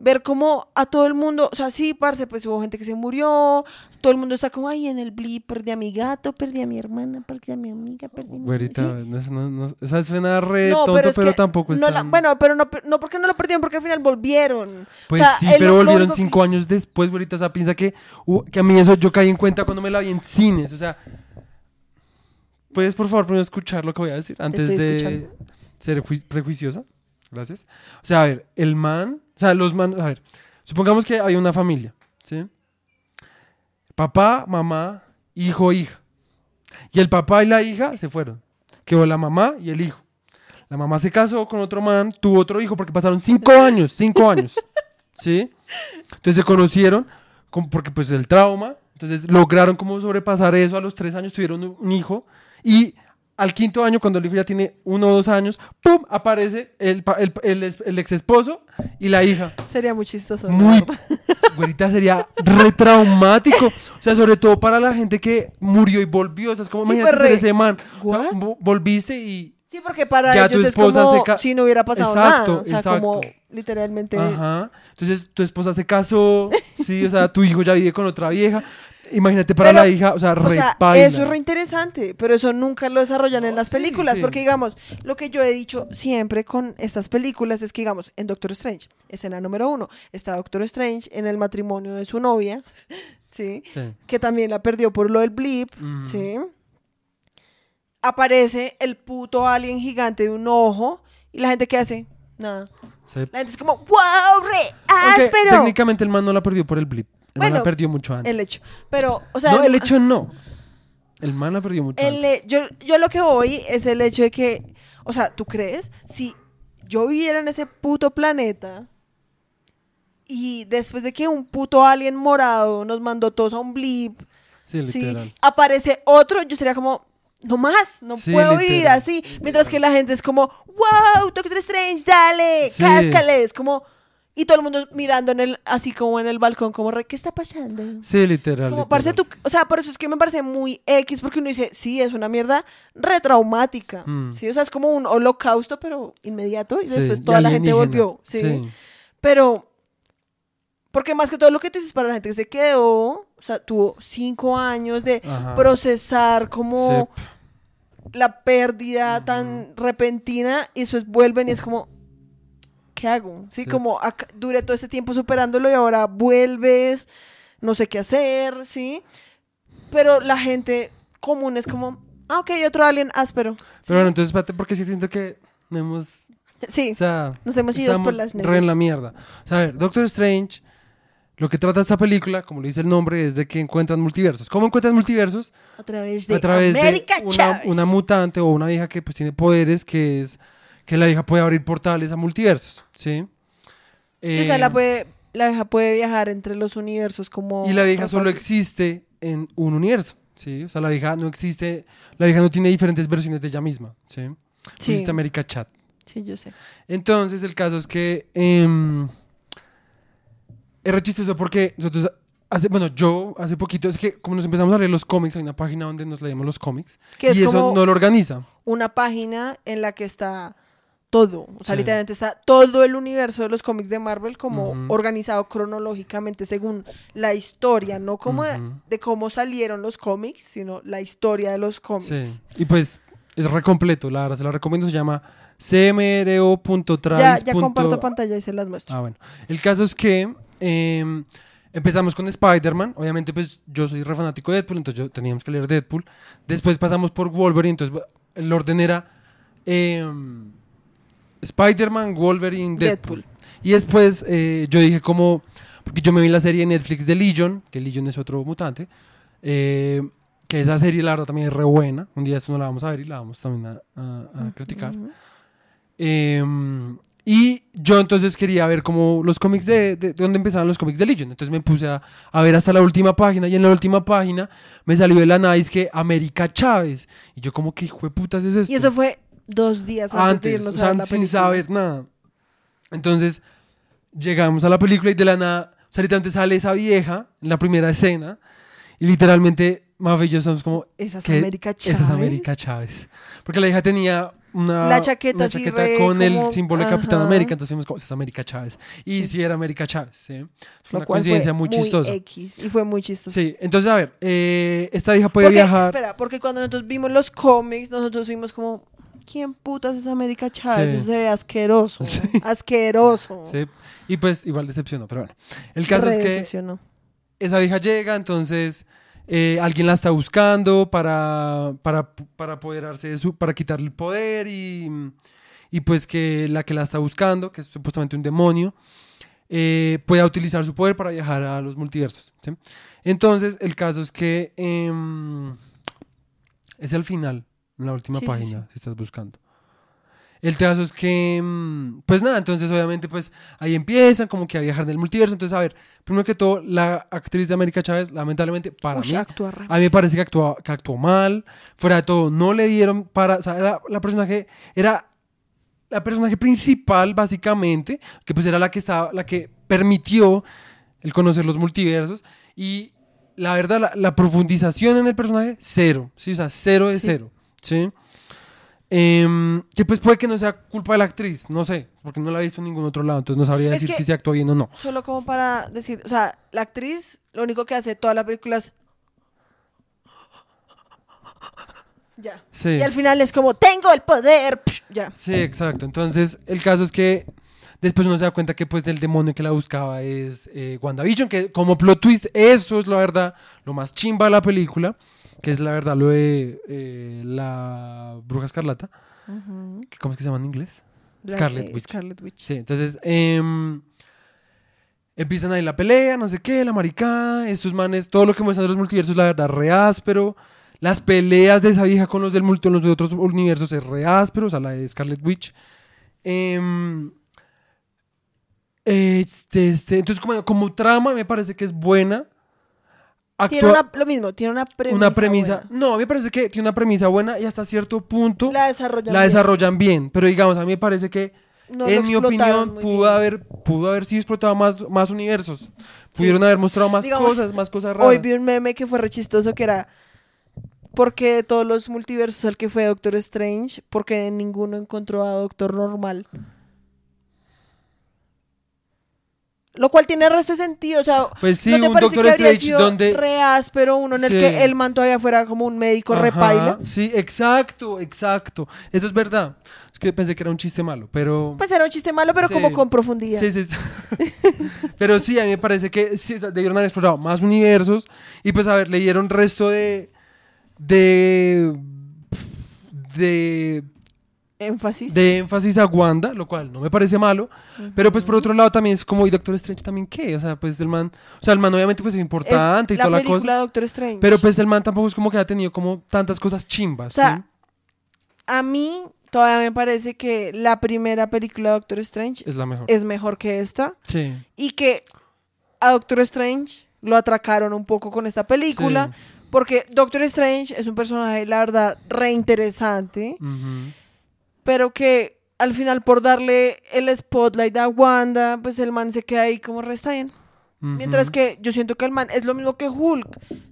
ver cómo a todo el mundo, o sea, sí, parce, pues hubo gente que se murió, todo el mundo está como, ay, en el blip, perdí a mi gato, perdí a mi hermana, perdí a mi amiga, perdí a mi... Güerita, ¿sí? no, no, esa suena re No, tonto, es pero, que tampoco es no la- bueno, pero no, no porque no lo perdieron, porque al final volvieron. Pues o sea, sí, pero volvieron que- cinco años después, güerita. O sea, piensa que, uh, que a mí eso yo caí en cuenta cuando me la vi en cines. O sea, ¿puedes por favor primero escuchar lo que voy a decir antes de escuchando. ser jui- prejuiciosa? Gracias. O sea, a ver, el man, o sea, los man, a ver, supongamos que hay una familia, ¿sí? Papá, mamá, hijo, hija. Y el papá y la hija se fueron. Quedó la mamá y el hijo. La mamá se casó con otro man, tuvo otro hijo porque pasaron cinco años, cinco años. ¿Sí? Entonces se conocieron con- porque pues el trauma. Entonces lograron como sobrepasar eso. A los tres años tuvieron un hijo. Y al quinto año, cuando el hijo ya tiene uno o dos años, ¡pum! Aparece el, el, el, el ex esposo y la hija. Sería muy chistoso. Muy, güerita, sería re traumático. O sea, sobre todo para la gente que murió y volvió. O sea, es como, Sí, imagínate ser ese man. Volviste y Sí, porque para Ya ellos tu es como se si no hubiera pasado Exacto, nada. O sea, como exacto. literalmente... Ajá. Entonces tu esposa se casó, sí, o sea, tu hijo ya vive con otra vieja. Imagínate para Pero, la hija, o sea, O sea, eso es re interesante, pero eso nunca lo desarrollan en las sí, películas, sí. porque digamos, lo que yo he dicho siempre con estas películas es que digamos, en Doctor Strange, escena número uno, está Doctor Strange en el matrimonio de su novia, ¿sí? Sí. Que también la perdió por lo del blip. ¿sí? Aparece el puto alien gigante de un ojo y la gente ¿qué hace? Nada. Sí. La gente es como, wow, re áspero. técnicamente el man no la perdió por el blip. El man Bueno, perdió mucho antes. El hecho. Pero, o sea, no, el hecho no. El man la perdió mucho El, antes. yo, yo lo que voy es el hecho de que, o sea, ¿tú crees? Si yo viviera en ese puto planeta y después de que un puto alien morado nos mandó todos a un blip, aparece otro, yo sería como, no más, no Sí, puedo vivir literal, así. Mientras que la gente es como, wow, Doctor Strange, dale, Sí. cáscale. Es como, Y todo el mundo mirando en el, así como en el balcón, como, re, ¿qué está pasando? Sí, literal. Como literal. o sea, por eso es que me parece muy X, porque uno dice, sí, es una mierda retraumática. Mm. Sí, o sea, es como un holocausto, pero inmediato, y Sí, después y toda la gente volvió. Sí. Pero, porque más que todo lo que tú dices para la gente que se quedó, o sea, tuvo cinco años de Ajá. procesar como Sí. la pérdida tan repentina y después vuelven y es como, ¿qué hago? Sí, Sí. como acá- duré todo este tiempo superándolo y ahora vuelves, no sé qué hacer, ¿sí? Pero la gente común es como, ah, ok, otro alien áspero. Pero bueno, entonces, espérate, porque sí siento que hemos. Sí, O sea, nos hemos ido por las re nubes. en la mierda. O sea, a ver, Doctor Strange, lo que trata esta película, como le dice el nombre, es de que encuentran multiversos. ¿Cómo encuentran multiversos? A través de a través de una, una mutante o una vieja que pues tiene poderes, que es que la vieja puede abrir portales a multiversos, ¿sí? O sea, la, Eh, puede, la vieja puede viajar entre los universos como... Y la tan solo existe en un universo, ¿sí? O sea, la vieja no existe, la vieja no tiene diferentes versiones de ella misma, ¿sí? Sí, existe América Chat. sí, yo sé. Entonces, el caso es que em, es re chistoso porque nosotros, hace, bueno, yo hace poquito, es que como nos empezamos a leer los cómics, hay una página donde nos leemos los cómics, Que y es eso no lo organiza. una página en la que está todo. O sea, Sí. literalmente está todo el universo de los cómics de Marvel como organizado cronológicamente según la historia, no como de- cómo salieron los cómics, sino la historia de los cómics. Sí. Y pues es re completo, la verdad, se la recomiendo, se llama cmro.travis. Ya, ya comparto pantalla y se las muestro. Ah, bueno. El caso es que em, empezamos con Spider-Man. Obviamente, pues yo soy re fanático de Deadpool, entonces yo, teníamos que leer Deadpool. Después pasamos por Wolverine, entonces el orden era em, Spider-Man, Wolverine, Deadpool. Deadpool. Y después eh, yo dije como, porque yo me vi la serie de Netflix de Legion, que Legion es otro mutante, eh, que esa serie la verdad también es re buena. Un día esto no la vamos a ver y la vamos también a, a- a criticar. Ujú. Eh, y yo entonces quería ver como los cómics de, de, de dónde empezaban los cómics de Legion. Entonces me puse a, a ver hasta la última página y en la última página me salió de la que América Chávez. Y yo como que hijo de putas es esto. Y eso fue dos días antes, de antes, irnos o a sea, ver la sin película. saber nada. Entonces llegamos a la película y de la nada, o sea, literalmente sale esa vieja en la primera escena y literalmente Mafe y yo somos como... Esa es. América Esa es Chávez. América Chávez. Porque la vieja tenía una, La chaqueta una chaqueta re con el como- símbolo de Capitán. América, entonces fuimos como, esa es América Chávez. Y sí, era América Chávez, ¿sí? Fue una coincidencia fue muy chistosa. X, y fue muy chistoso. Sí, entonces a ver, eh, esta vieja puede Porque, viajar... Espera, porque cuando nosotros vimos los cómics, nosotros fuimos como, ¿quién putas es América Chávez? Sí. Eso se ve asqueroso. Sí. Asqueroso. Sí, y pues igual decepcionó, pero bueno. El caso Re es que decepcionó. esa vieja llega, entonces eh, alguien la está buscando para, para, para apoderarse de su, para quitarle el poder y, y pues que la que la está buscando, que es supuestamente un demonio, eh, pueda utilizar su poder para viajar a los multiversos. ¿sí? Entonces el caso es que em, es el final, en la última Sí, sí, página, si estás buscando. El caso es que, mm, pues nada, entonces obviamente pues ahí empiezan como que a viajar en el multiverso. Entonces, a ver, primero que todo, la actriz de América Chávez, lamentablemente para Ush, mí, a mí me parece que actuó, que actuó mal. Fuera de todo, no le dieron para, o sea, era la personaje, era la personaje principal básicamente, que pues era la que estaba, la que permitió el conocer los multiversos y la verdad, la, la profundización en el personaje, cero, sí, o sea, cero de Sí. cero, ¿sí? Em, que pues puede que no sea culpa de la actriz, no sé, porque no la he visto en ningún otro lado, entonces no sabría Es decir si se actuó bien o no. Solo como para decir, o sea, la actriz lo único que hace toda la película es... Ya. Sí. Y al final es como, tengo el poder. Ya. Sí, exacto. Entonces, el caso es que después uno se da cuenta que pues el demonio que la buscaba es eh, WandaVision, que como plot twist, eso es la verdad, lo más chimba de la película, que es la verdad lo de eh, la bruja escarlata. ¿Cómo es que se llama en inglés? Scarlet Witch. Scarlet Witch. Sí, entonces em, empiezan ahí la pelea, no sé qué, la maricada, estos manes, todo lo que muestran de los multiversos, la verdad, re áspero. Las peleas de esa vieja con los del multi, los de otros universos es re áspero, o sea, la de Scarlet Witch. Em, este, este, entonces, como, como trama, me parece que es buena. Tiene una, lo mismo, tiene una premisa. una premisa. buena. No, a mí me parece que tiene una premisa buena y hasta cierto punto La desarrollan. la bien. desarrollan bien, pero digamos, a mí me parece que no en mi opinión, pudo bien. haber, pudo haber sido explotado más, más universos. Pudieron haber mostrado más Digamos, cosas, más cosas raras. Hoy vi un meme que fue re chistoso que era porque de todos los multiversos al que fue Doctor Strange, porque ninguno encontró a Doctor Normal. Lo cual tiene resto de sentido, o sea, Pues sí, ¿no te un parece Doctor que Strange sido donde... re áspero uno en el Sí. que el man todavía fuera como un médico Ajá, repaila? Sí, exacto, exacto. Eso es verdad. Es que pensé que era un chiste malo, pero... Pues era un chiste malo, pero Sí. como con profundidad. Sí, sí, sí. Pero sí, a mí me parece que debieron haber explorado más universos y pues a ver, le dieron resto de... de... de... Énfasis. de énfasis a Wanda, lo cual no me parece malo, pero pues por otro lado también es como, ¿y Doctor Strange también qué? O sea, pues el man, o sea, el man obviamente pues es Es importante y la toda la película cosa, de Doctor Strange. pero pues el man tampoco es como que ha tenido como tantas cosas chimbas, O sea, ¿sí? a mí todavía me parece que la primera película de Doctor Strange Es la mejor. es mejor que esta. Sí. y que a Doctor Strange lo atracaron un poco con esta película, porque Doctor Strange es un personaje, la verdad, re interesante, Ujú. Pero que al final por darle el spotlight a Wanda, pues el man se queda ahí como re está bien. Mientras que yo siento que el man es lo mismo que Hulk.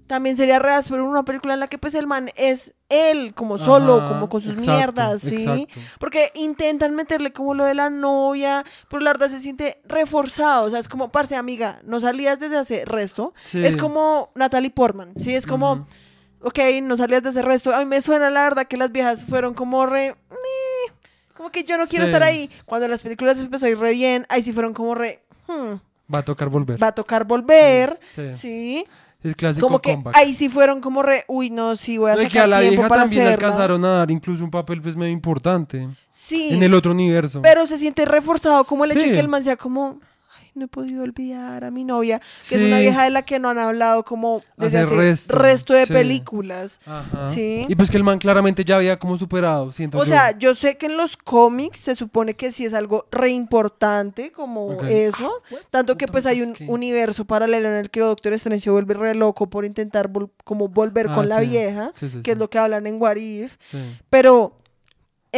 También sería re pero una película en la que pues el man es él, como solo, Ajá, como con sus exacto, mierdas, ¿sí? exacto. Porque intentan meterle como lo de la novia, pero la verdad se siente reforzado. O sea, es como, parce, amiga, no salías desde hace resto. Sí. Es como Natalie Portman, ¿sí? Es como, Ujú. ok, no salías desde hace resto. A mí me suena la verdad que las viejas fueron como re... como que yo no quiero Sí. estar ahí. Cuando las películas empezó a ir re bien, ahí sí fueron como re... "Hmm, Va a tocar volver. va a tocar volver, Sí. ¿sí? Es clásico Como que comeback. ahí sí fueron como re... Uy, no, sí, voy a No, sacar que a la tiempo vieja para también hacerla. alcanzaron a dar incluso un papel pues medio importante Sí. en el otro universo. Pero se siente reforzado como el hecho de que el man sea como, no he podido olvidar a mi novia, que es una vieja de la que no han hablado como desde Hace hace resto, resto, de sí. películas. Ajá. Sí. Y pues que el man claramente ya había como superado, siento O yo. sea, yo sé que en los cómics se supone que sí es algo re importante como eso, tanto que pues hay un es que- universo paralelo en el que Doctor Strange se vuelve re loco por intentar vol- como volver Ah, con la vieja, Sí, sí, que es lo que hablan en What If. Sí. Pero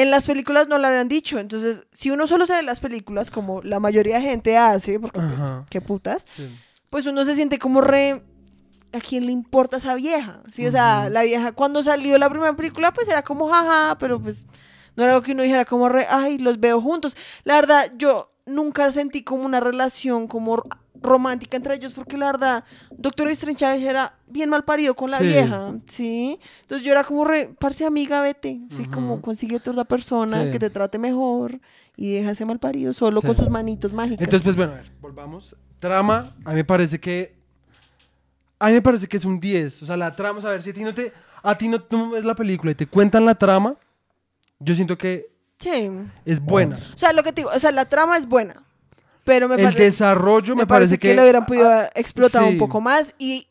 en las películas no lo habían dicho. Entonces, si uno solo sabe las películas, como la mayoría de gente hace, porque pues, qué putas, Sí. pues uno se siente como re... ¿A quién le importa esa vieja? Sí, o sea, la vieja cuando salió la primera película, pues era como jaja, pero pues no era algo que uno dijera como re, ay, los veo juntos. La verdad, yo nunca sentí como una relación como romántica entre ellos, porque la verdad, Doctor Strange era bien mal parido con la Sí. vieja, ¿sí? Entonces yo era como re, parce amiga, vete, ¿sí? Como consigue otra persona Sí. que te trate mejor y deja ese mal parido solo Sí. con sus manitos mágicas. Entonces, pues bueno, a ver, volvamos. Trama, a mí me parece que. A mí me parece que es un 10. O sea, la trama, a ver, si a ti no te. A ti no, no ves la película y te cuentan la trama, yo siento que sí. es buena. O sea, lo que te digo, o sea, la trama es buena, pero me, El parece- desarrollo me, me parece que, que. lo hubieran podido ah, haber explotado sí, un poco más y,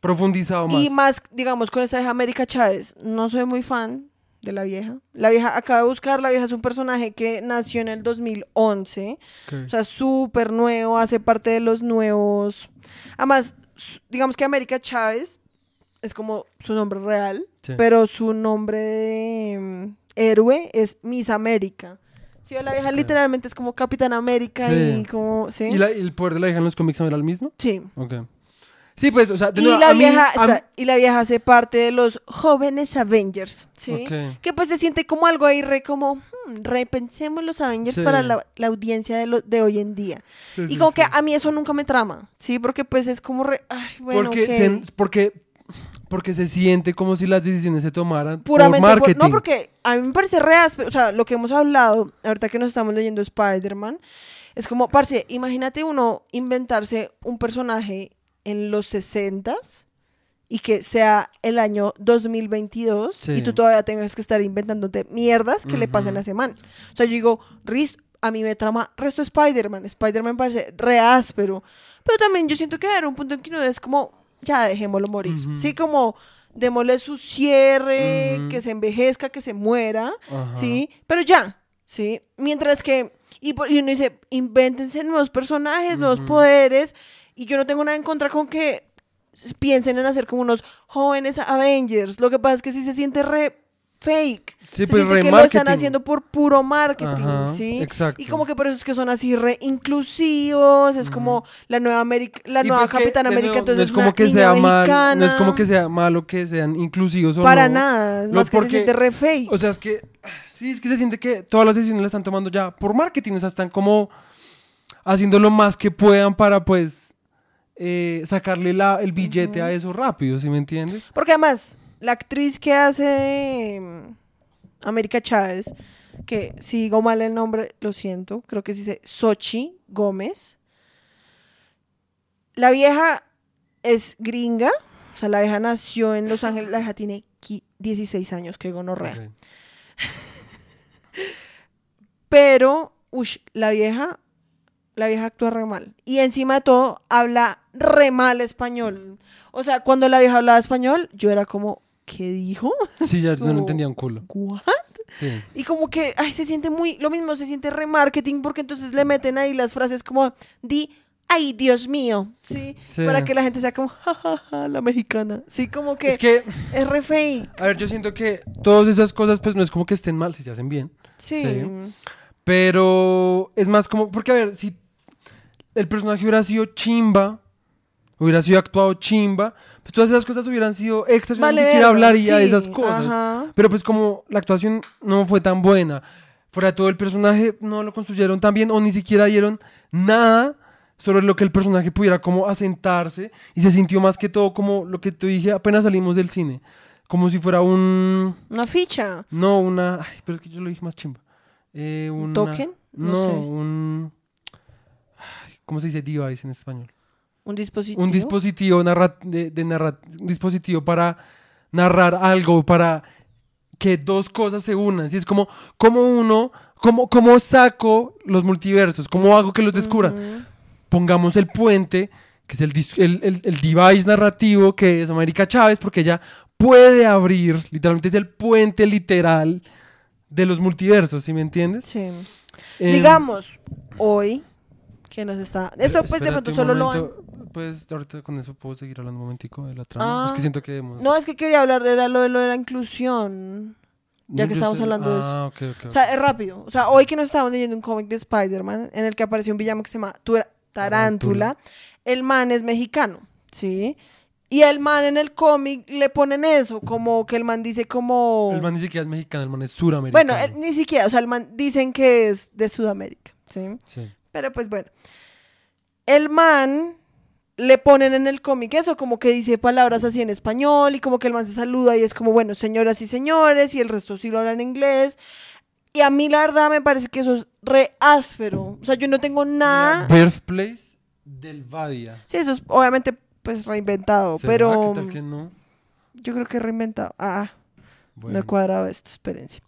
Profundizado más. y más, digamos, con esta vieja América Chávez. No soy muy fan de la vieja. La vieja, acabo de buscar, la vieja es un personaje que nació en el 2011. Ok. O sea, súper nuevo, hace parte de los nuevos. Además, digamos que América Chávez es como su nombre real, Sí. pero su nombre de mm, héroe es Miss América. Sí, la vieja literalmente es como Capitán América Sí. y como, ¿sí? ¿Y, la- el poder de la hija en los cómics era el mismo? Sí. Ok. Sí, pues, o sea, de Y nuevo, la, vieja, a mí- espera, y la vieja hace parte de los jóvenes Avengers, ¿sí? Ok. Que pues se siente como algo ahí re como, hmm, repensemos los Avengers Sí. para la, la audiencia de, lo- de hoy en día. Sí, y como que a mí eso nunca me trama, ¿sí? Porque pues es como re, ay, bueno, porque, ok. se, porque, porque se siente como si las decisiones se tomaran Puramente por por- marketing. no, porque a mí me parece re áspero, o sea, lo que hemos hablado, ahorita que nos estamos leyendo Spider-Man, es como, parce, imagínate uno inventarse un personaje en los 60s y que sea el año 2022 Sí. y tú todavía tengas que estar inventándote mierdas que le Ujú. pasen a ese man. O sea, yo digo, Riz, a mí me trama resto Spider-Man, Spider-Man parece re áspero, pero también yo siento que hay un punto en que uno es como, ya dejémoslo morir, sí, como démosle su cierre, que se envejezca, que se muera. ¿sí? Pero ya, ¿sí? Mientras que, y, por- y uno dice, invéntense nuevos personajes, nuevos poderes, y yo no tengo nada en contra con que piensen en hacer como unos jóvenes Avengers. Lo que pasa es que sí se siente re fake. Sí, Se pues siente que lo están haciendo por puro marketing, Ajá, ¿sí? exacto. Y como que por eso es que son así re inclusivos, es como la nueva América, la Y nueva pues que, de América, nuevo, entonces no es como una que niña sea mal, no es como que sea malo que sean inclusivos o para no. nada, es Lo- más que porque- se siente re fake. O sea, es que sí, es que se siente que todas las decisiones las están tomando ya por marketing, o sea, están como haciendo lo más que puedan para pues eh, sacarle la, el billete a eso rápido, ¿sí me entiendes? Porque además, la actriz que hace mm, América Chávez, que si digo mal el nombre, lo siento, creo que se dice Sochi Gómez. La vieja es gringa, o sea, la vieja nació en Los Ángeles, la vieja tiene qui- 16 años, que gonorrea. Ok. Pero, ush, la vieja, la vieja actúa re mal. Y encima de todo, habla re mal español. O sea, cuando la vieja hablaba español, yo era como, ¿qué dijo? Sí, ya no lo entendía un culo. ¿What? Sí. Y como que, ay, se siente muy, lo mismo, se siente remarketing porque entonces le meten ahí las frases como, di, ay, Dios mío, ¿sí? Sí. Para que la gente sea como, jajaja, la mexicana. Sí, como que Es que, es re fake. a ver, yo siento que todas esas cosas pues no es como que estén mal si se hacen bien. Sí. Sí. Pero es más como, porque a ver, si el personaje hubiera sido chimba, hubiera sido actuado chimba, pues todas esas cosas hubieran sido extras, yo Vale ni siquiera verga, hablaría de esas cosas. ajá. Pero pues como la actuación no fue tan buena, fuera de todo el personaje no lo construyeron tan bien o ni siquiera dieron nada sobre lo que el personaje pudiera como asentarse y se sintió más que todo como lo que te dije apenas salimos del cine, como si fuera un... Una ficha. No, una. Ay, pero es que yo lo dije más chimba. Eh, ¿Un una- token? No No, sé. un. ay, ¿Cómo se dice device en español? Un dispositivo. Un dispositivo narra- de, de narra- un dispositivo para narrar algo, para que dos cosas se unan. Si es como, como uno, como, cómo saco los multiversos, cómo hago que los descubran. Pongamos el puente, que es el, el, el- el device narrativo que es América Chávez, porque ella puede abrir, literalmente es el puente literal de los multiversos, ¿sí me entiendes? Sí. Em, Digamos, hoy que nos está. Esto pues de pronto solo lo Pues ahorita con eso puedo seguir hablando un momentico de la trama. Ah. Es que siento que hemos... No, es que quería hablar de la- lo de, lo de la inclusión. ya No, que estamos sé- hablando de eso. Ah, ok, ok. O sea, es rápido. O sea, hoy que nos estábamos leyendo un cómic de Spider-Man en el que apareció un villano que se llama Tura- Tarántula, el man es mexicano, ¿sí? Y el man en el cómic le ponen eso, como que el man dice como... El man ni siquiera es mexicano, el man es suramericano. bueno, él ni siquiera, o sea, el man dicen que es de Sudamérica, ¿sí? Sí. Pero pues bueno. El man le ponen en el cómic eso, como que dice palabras así en español y como que el man se saluda y es como, bueno, señoras y señores y el resto sí lo hablan en inglés. Y a mí la verdad me parece que eso es re áspero. O sea, yo no tengo nada... Birthplace del Badia. Sí, eso es obviamente pues reinventado, ¿Será? pero ¿Qué tal que no? yo creo que reinventado. Ah, no he cuadrado esto, espérense.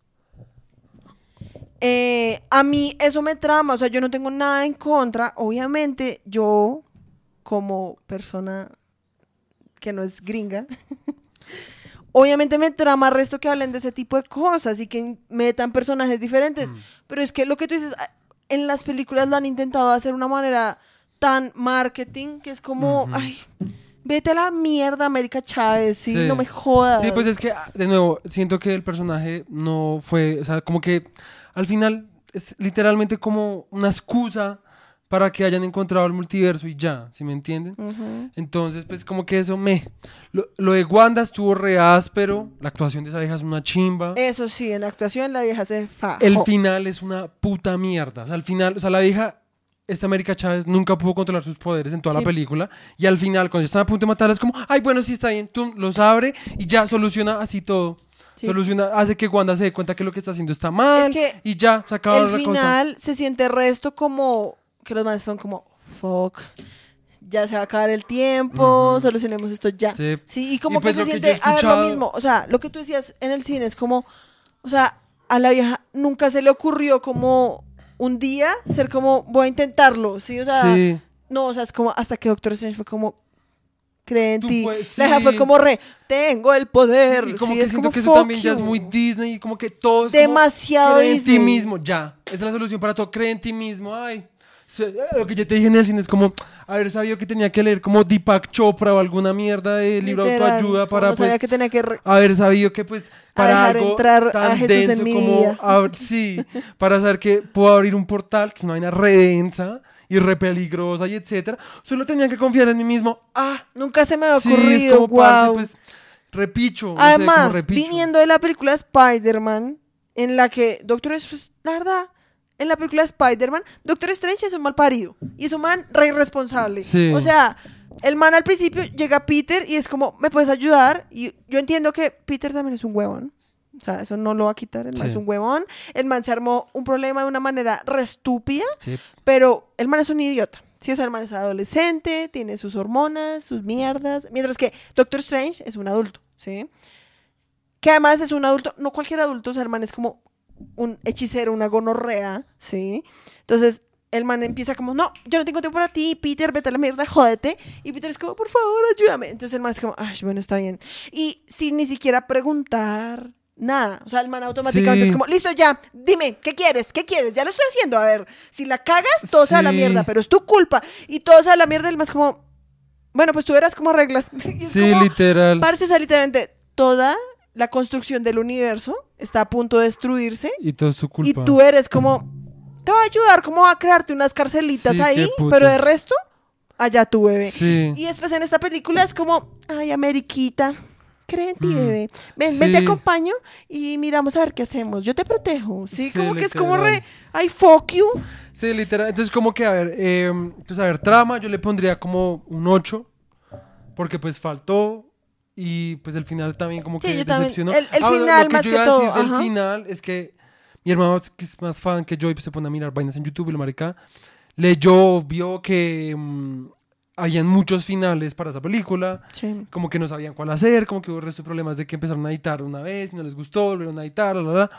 Eh, a mí eso me trama, o sea, yo no tengo nada en contra. Obviamente, yo, como persona que no es gringa, obviamente me trama resto que hablen de ese tipo de cosas y que metan personajes diferentes. Mm. Pero es que lo que tú dices, ah, en las películas lo han intentado hacer de una manera tan marketing que es como, ay, vete a la mierda, América Chávez, ¿sí? Sí. No me jodas. Sí, pues es que, ah, de nuevo, siento que el personaje no fue, o sea, como que al final es literalmente como una excusa para que hayan encontrado el multiverso y ya, ¿sí me entienden? Ujú. Entonces, pues como que eso me... Lo, lo de Wanda estuvo re áspero, la actuación de esa vieja es una chimba. Eso sí, en la actuación la vieja se fa. El final es una puta mierda. O sea, al final, o sea, la vieja, esta América Chávez nunca pudo controlar sus poderes en toda Sí. la película. Y al final, cuando están a punto de matarla, es como, ay, bueno, sí está bien, tú los abre y ya soluciona así todo. Sí. Soluciona, hace que Wanda se dé cuenta que lo que está haciendo está mal. Es que y ya, se acaba el la cosa. final se siente resto como que los manes fueron como fuck. Ya se va a acabar el tiempo, Ujú. solucionemos esto ya. Sí. Sí, y como Y pues que se siente, he a ver, lo escuchado- mismo, o sea, lo que tú decías en el cine es como, o sea, a la vieja nunca se le ocurrió como un día ser como, voy a intentarlo, ¿sí? O sea, Sí. no, o sea, es como hasta que Doctor Strange fue como, cree en ti. puedes- La vieja fue sí. como re, tengo el poder. Y como sí, que es siento como, que eso también ya es you. muy Disney y como que todo es como, Demasiado cree en ti Disney. mismo, ya. Esa es la solución para todo. Cree en ti mismo, ay. Se- lo que yo te dije en el cine es como haber sabido que tenía que leer como Deepak Chopra o alguna mierda de libro de Literal, autoayuda para no sabía pues que tenía que haber sabido que pues para algo entrar a tan en denso mi como vida. sí, para saber que puedo abrir un portal que es una vaina re densa y re peligrosa y etcétera, solo tenía que confiar en mí mismo. Ah, Nunca se me había sí, es ocurrido, como parce, guau. pues repicho, no sé, Además, repicho. viniendo de la película Spider-Man, en la que Doctor Strange, la verdad, en la película Spider-Man, Doctor Strange es un mal parido y es un man re irresponsable. Sí. O sea, el man al principio llega a Peter y es como, ¿me puedes ayudar? Y yo entiendo que Peter también es un huevón. O sea, eso no lo va a quitar, el man Sí. es un huevón. El man se armó un problema de una manera re estúpida, Sí. pero el man es un idiota. Sí, o sea, el man es adolescente, tiene sus hormonas, sus mierdas, mientras que Doctor Strange es un adulto, ¿sí? Que además es un adulto, no cualquier adulto, o sea, el man es como un hechicero, una gonorrea, ¿sí? Entonces, el man empieza como, no, yo no tengo tiempo para ti, Peter, vete a la mierda, jódete. Y Peter es como, por favor, ayúdame. Entonces el man es como, ay, bueno, está bien. Y sin ni siquiera preguntar nada. O sea, el man automáticamente Sí. es como, listo, ya, dime, ¿qué quieres? ¿Qué quieres? Ya lo estoy haciendo. A ver, si la cagas, todo se va a la Sí. mierda, pero es tu culpa. Y todo se va a la mierda, el man es como, bueno, pues tú verás cómo arreglas. Sí, como, literal. Parce, o sea, literalmente toda la construcción del universo está a punto de destruirse Y todo es tu culpa. y tú eres como, te va a ayudar como a crearte unas carcelitas Sí, ahí, pero de resto, allá tu bebé. Sí. Y después en esta película es como, ay, Ameriquita, cree en ti, Mm. bebé. Ven, ven, te acompaño y miramos a ver qué hacemos. Yo te protejo. Sí, como que es como re, ay, fuck you. Sí, literal. Entonces, como que, a ver, eh, entonces, a ver, trama, yo le pondría como un 8, porque pues faltó, y pues el final también como Sí, que yo también. decepcionó. El- el Ah, final lo más yo que iba a todo, decir del final es que mi hermano, que es más fan que yo, y pues se pone a mirar vainas en YouTube y lo marica, leyó, vio que mm, habían muchos finales para esa película, Sí. como que no sabían cuál hacer, como que hubo resto de problemas de que empezaron a editar una vez, no les gustó, volvieron a editar, la, la, la.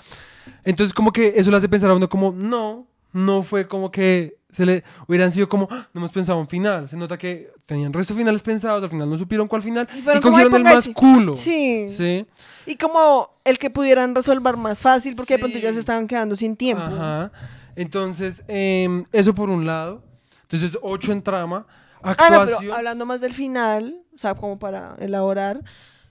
Entonces como que eso le hace pensar a uno como, no, no fue como que se le hubieran sido como, "Ah, no hemos pensado en final. Se nota que tenían resto de finales pensados, al final no supieron cuál final Y y, fueron como, "Ay, cogieron el más póngase". culo. Sí. Sí. Y como el que pudieran resolver más fácil porque de pronto ya Sí. se estaban quedando sin tiempo. Ajá. Entonces, em, eso por un lado. Entonces, ocho en trama. Ah, no, Actuación. pero hablando más del final, o sea, como para elaborar,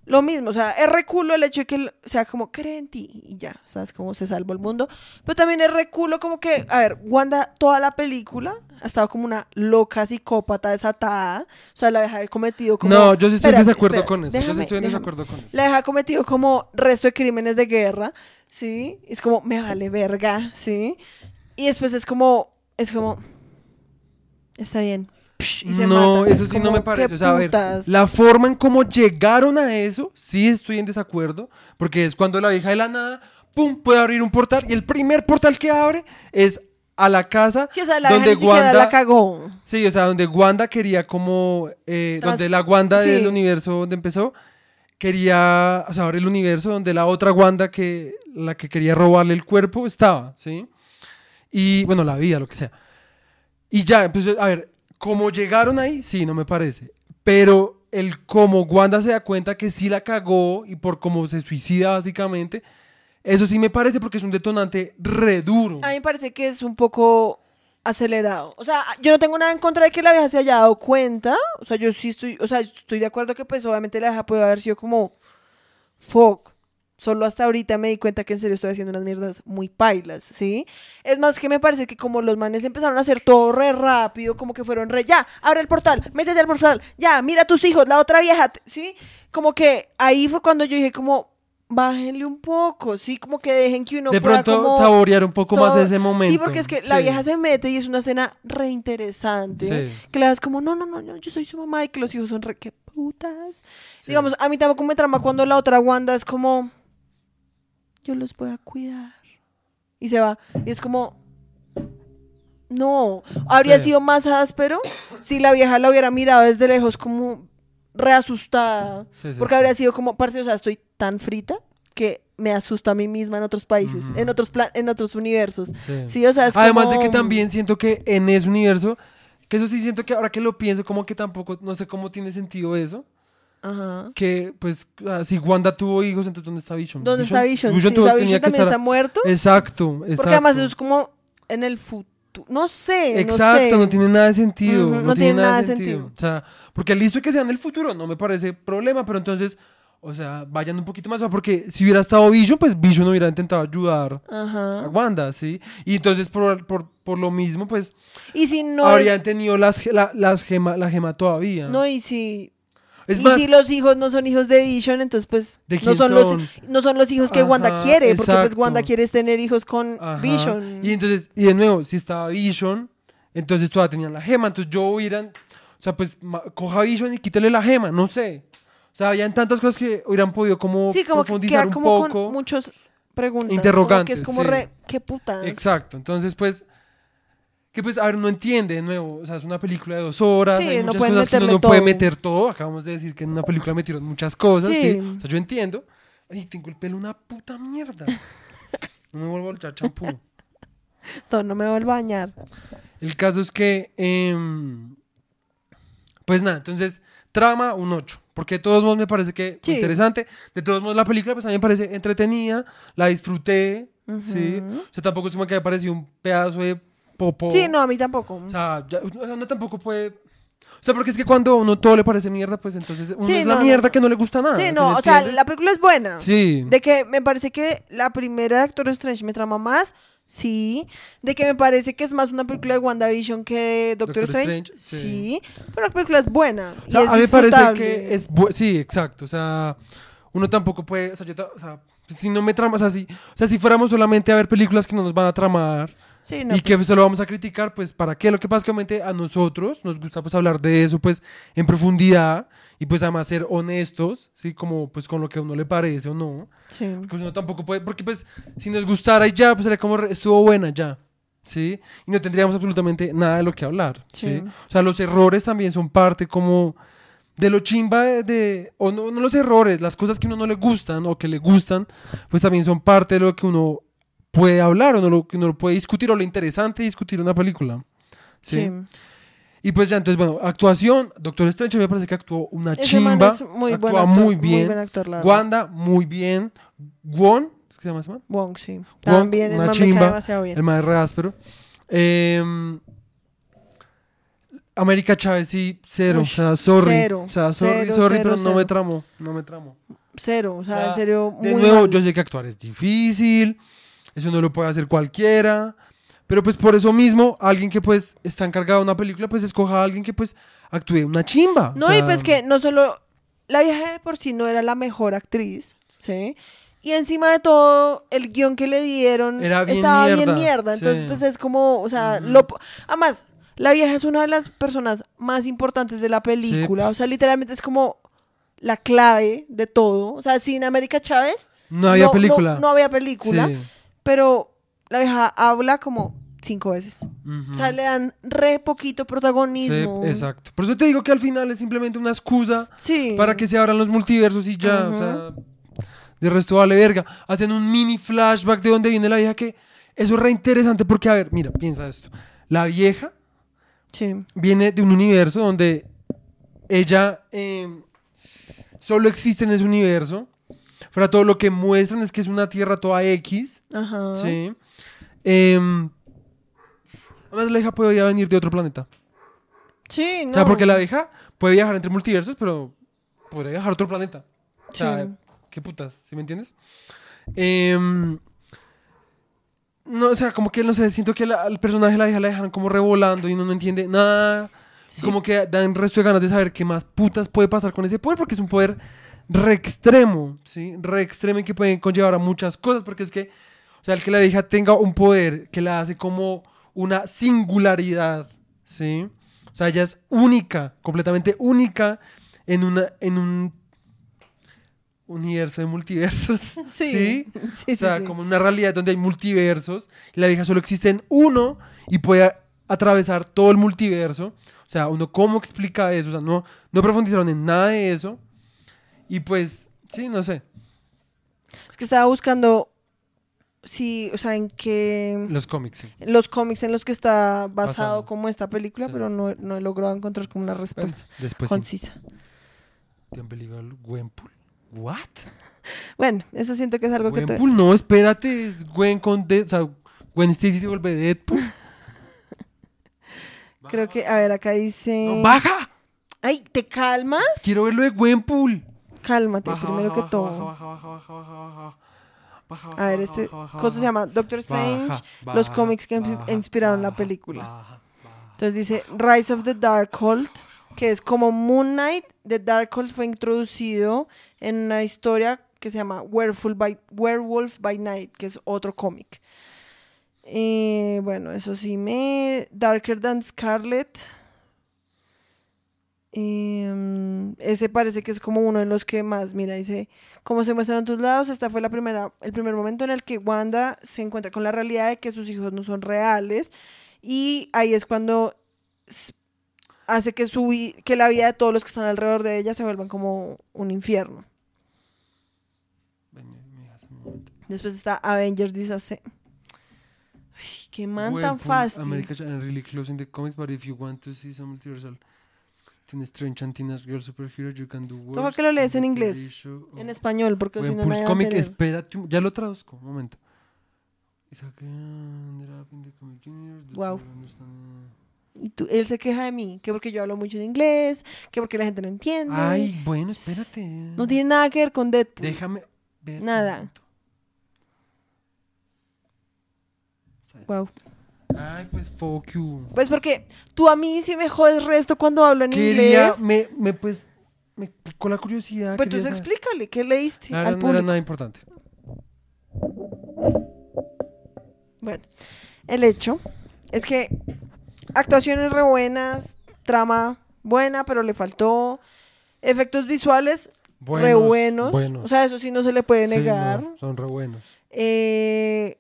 lo mismo, o sea, es reculo el hecho de que él sea como cree en ti y ya, ¿sabes? Como se salvó el mundo. Pero también es reculo como que, a ver, Wanda toda la película ha estado como una loca psicópata desatada, o sea, la deja haber cometido como... no, yo sí estoy en desacuerdo espérate, con eso. yo sí estoy en déjame. desacuerdo con eso. La deja cometido como resto de crímenes de guerra, ¿sí? Es como, me vale verga, ¿sí? Y después es como, es como, está bien. Psh, y se no, eso Es sí no me ¿qué parece. O sea, a ver, putas? la forma en cómo llegaron a eso, sí estoy en desacuerdo. Porque es cuando la vieja de la nada, pum, puede abrir un portal. Y el primer portal que abre es a la casa Sí, o sea, la donde Wanda. la cagó. Sí, o sea, donde Wanda quería como. eh, donde la Wanda sí. del universo donde empezó. Quería. O sea, ahora el universo donde la otra Wanda que. La que quería robarle el cuerpo estaba, ¿sí? Y bueno, la vida, lo que sea. Y ya, pues, a ver, ¿cómo llegaron ahí? Sí, no me parece. Pero el cómo Wanda se da cuenta que sí la cagó y por cómo se suicida básicamente, eso sí me parece porque es un detonante re duro. A mí me parece que es un poco acelerado. O sea, yo no tengo nada en contra de que la vieja se haya dado cuenta. O sea, yo sí estoy, o sea, estoy de acuerdo que pues obviamente la vieja puede haber sido como fuck. Solo hasta ahorita me di cuenta que en serio estoy haciendo unas mierdas muy pailas, ¿sí? Es más que me parece que como los manes empezaron a hacer todo re rápido, como que fueron re, ya, abre el portal, métete al portal, ya, mira a tus hijos, la otra vieja, ¿sí? Como que ahí fue cuando yo dije como, bájenle un poco, ¿sí? Como que dejen que uno de pueda pronto como saborear un poco más So- ese momento. Sí, porque es que la vieja se mete y es una escena re interesante. Sí. Que la das como, no, no, no, no, yo soy su mamá y que los hijos son re que putas. Sí. Digamos, a mí tampoco me trama cuando la otra Wanda es como, yo los voy a cuidar. Y se va. Y es como, no, habría Sí. sido más áspero si la vieja la hubiera mirado desde lejos como reasustada. Sí, sí, porque habría sido como, parce, o sea, estoy tan frita que me asusto a mí misma en otros países, Ujú. en otros pla- en otros universos. Sí. O sea, es Además de que también siento que en ese universo, que eso sí siento que ahora que lo pienso, como que tampoco, no sé cómo tiene sentido eso. Ajá. Que, pues, ah, si Wanda tuvo hijos, entonces ¿dónde está Vision? ¿Dónde está Vision? Sí, tuvo- sea, tenía Vision que también estar- está muerto. Exacto, exacto. Porque además eso es como en el futuro. No sé. Exacto, no, no, sé. tiene nada de sentido. Ujú, no, tiene nada de sentido. O sea, porque listo que sea en el futuro, no me parece problema, pero entonces, o sea, vayan un poquito más. Porque si hubiera estado Vision, pues Vision hubiera intentado ayudar a Ajá. Wanda, ¿sí? Y entonces, por, por, por lo mismo, pues, Y si no habrían es- tenido las, la, las gema, la gema todavía. No, y si. Es y más, si los hijos no son hijos de Vision, entonces pues ¿De no son, son? los no son los hijos que Wanda Ajá, quiere, porque pues exacto. Wanda quiere tener hijos con Ajá. Vision. Y entonces, y de nuevo, si estaba Vision, entonces todavía tenían la gema. Entonces yo hubieran, o sea, pues coja Vision y quítele la gema, no sé. O sea, habían tantas cosas que hubieran podido como sí, como que profundizar queda un como poco. con muchos preguntas. Interrogantes, Como que es como sí. re, qué putas. Exacto. Entonces, pues, que pues, a ver, no entiende de nuevo. O sea, es una película de dos horas. Sí, hay no muchas pueden cosas que uno no puede meter todo. Acabamos de decir que en una película metieron muchas cosas. Sí. Sí. O sea, yo entiendo. Ay, tengo el pelo una puta mierda. No me vuelvo a echar champú. Todo, no me vuelvo a bañar. El caso es que, em, pues nada, entonces, trama un 8, porque de todos modos me parece que Sí. interesante, de todos modos la película pues a mí me parece entretenida, la disfruté, ¿sí? O sea, tampoco es como que me pareció un pedazo de Sí, no, a mí tampoco. O sea, ya- uno tampoco puede... O sea, porque es que cuando a uno todo le parece mierda, pues entonces uno Sí, es la no, mierda no. que no le gusta nada. sí, ¿sí no, o sea, la película es buena. Sí. De que me parece que la primera de Doctor Strange me trama más, sí. De que me parece que es más una película de WandaVision que Doctor, Doctor Strange, Strange, sí. sí. Pero la película es buena. O y sea, es a mí me parece que es bu- sí, exacto, o sea, uno tampoco puede, o sea, yo o sea, si no me trama, o sea, si, o sea, si fuéramos solamente a ver películas que no nos van a tramar Sí, no, y que pues, solo vamos a criticar, pues ¿para qué? Lo que pasa es que obviamente a nosotros nos gusta pues hablar de eso pues en profundidad y pues además ser honestos, sí, como pues con lo que a uno le parece o no, sí. porque pues, uno tampoco puede, porque pues si nos gustara y ya, pues sería como estuvo buena ya. ¿Sí? Y no tendríamos absolutamente nada de lo que hablar. ¿sí? Sí. O sea, los errores también son parte como de lo chimba de, de- o no, no los errores, las cosas que a uno no le gustan o que le gustan, pues también son parte de lo que uno puede hablar o no lo uno lo puede discutir o lo interesante de discutir una película. ¿sí? sí. Y pues ya, entonces, bueno, actuación, Doctor Strange me parece que actuó una Ese chimba, es muy buen actúa actor, muy bien, buen actor, la. Wanda muy bien, Won, ¿es que se llama ese man? Wong, sí. Wong, También el una man me cae chimba, demasiado bien. El más re áspero. Em, América Chávez sí, cero. Uy, o sea, sorry. cero, o sea, sorry, cero, sorry, cero, pero no me tramó. No me tramó. Cero, o sea, en serio, De muy nuevo, mal. yo sé que actuar es difícil. Eso no lo puede hacer cualquiera. Pero pues por eso mismo, alguien que pues está encargado de una película, pues escoja a alguien que pues actúe una chimba. o No, y pues que no solo la vieja de por sí no era la mejor actriz, ¿sí? Y encima de todo, el guion que le dieron Era bien estaba bien mierda. Entonces, sí. pues es como, o sea, lo además, la vieja es una de las personas más importantes de la película. O sea, literalmente es como la clave de todo. O sea, sin América Chávez No había película. No, no había película. Sí. Pero la vieja habla como cinco veces. O sea, le dan re poquito protagonismo. Sí, exacto. Por eso te digo que al final es simplemente una excusa Sí. para que se abran los multiversos y ya, o sea, de resto vale verga. Hacen un mini flashback de dónde viene la vieja que eso es re interesante porque, a ver, mira, piensa esto. La vieja Sí. viene de un universo donde ella eh, solo existe en ese universo. Para todo lo que muestran es que es una tierra toda X. Ajá. Sí. Em, además, la vieja puede ya venir de otro planeta. Sí, no. O sea, porque la vieja puede viajar entre multiversos, pero podría viajar a otro planeta. O sea, Sí. qué putas, ¿sí me entiendes? Em, no, o sea, como que, no sé, siento que al personaje de la vieja la dejan como revolando y uno no entiende nada. Sí. Como que dan resto de ganas de saber qué más putas puede pasar con ese poder, porque es un poder re extremo, ¿sí? Re extremo y que puede conllevar a muchas cosas, porque es que, o sea, el que la vieja tenga un poder que la hace como una singularidad, ¿sí? O sea, ella es única, completamente única en, una, en un universo de multiversos, ¿sí? Sí. Sí, o sea, sí, como una realidad donde hay multiversos y la vieja solo existe en uno y puede atravesar todo el multiverso. O sea, uno cómo explica eso, o sea, no, no profundizaron en nada de eso. Y pues, sí, no sé, Es que estaba buscando. Sí, o sea, en qué. los cómics, sí. Los cómics en los que está basado, Basado. como esta película, Sí. pero no, no he logrado encontrar como una Bueno, respuesta después sí. concisa. Gwenpool. ¿What? Bueno, eso siento que es algo que te... Gwenpool, no, espérate, es Gwen con... De o sea, Gwen Stacy se vuelve Deadpool. Creo que, a ver, acá dice... No, ¡Baja! Ay, ¿te calmas? Quiero verlo de Gwenpool. Cálmate, Baja, primero baja, que todo. baja, A ver, este cosa se llama Doctor Strange, los cómics que inspiraron la película. Entonces dice Rise of the Darkhold, que es como Moon Knight. The Darkhold fue introducido en una historia que se llama Werewolf by, Werewolf by Night, que es otro cómic. Eh, bueno, eso sí me... Darker Than Scarlet. Em, ese parece que es como uno de los que más, mira, dice, como se muestran tus lados, esta fue la primera, el primer momento en el que Wanda se encuentra con la realidad de que sus hijos no son reales y ahí es cuando hace que su que la vida de todos los que están alrededor de ella se vuelvan como un infierno. Después está Avengers Disaster. Ay, qué man tan fácil. America Channel really close in the comics, but if you want to see some multiversal Teen Strange and Teenage Girl superhero, you can do Toca worse que lo lees en inglés, show En español, porque si no Webtoon's me comic, espérate, ya lo traduzco, un momento. Wow. Y tú- él se queja de mí, que porque yo hablo mucho en inglés, que porque la gente no entiende. Ay, bueno, espérate. no tiene nada que ver con Deadpool. Déjame ver. Nada. Wow. Ay, pues fuck you. Pues porque tú a mí sí me jodes resto cuando hablo en Quería, inglés. me, me, pues, me picó la curiosidad. Pues entonces saber. explícale, ¿qué leíste La al no era público? nada importante. Bueno, el hecho es que actuaciones re buenas, trama buena, pero le faltó efectos visuales re buenos. buenos. O sea, eso sí no se le puede Sí, negar. no, son re buenos. Eh,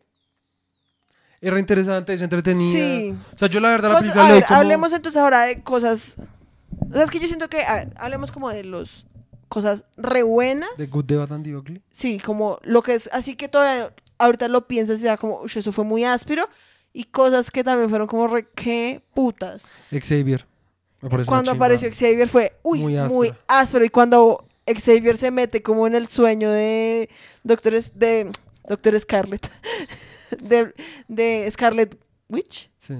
Es re interesante, es entretenida. Sí. O sea, yo la verdad la cosas- película a ver, como... hablemos entonces ahora de cosas. O sea, es que yo siento que, ver, hablemos como de los cosas re buenas. The Good, The Bad and. Sí, como lo que es, así que todavía ahorita lo piensas y da como, "Ush, eso fue muy áspero. Y cosas que también fueron como re, qué putas. Xavier. Cuando apareció Xavier fue, uy, Muy muy áspero. Y cuando Xavier se mete como en el sueño de Doctor, de Doctor Scarlet, de, de Scarlet Witch, Sí.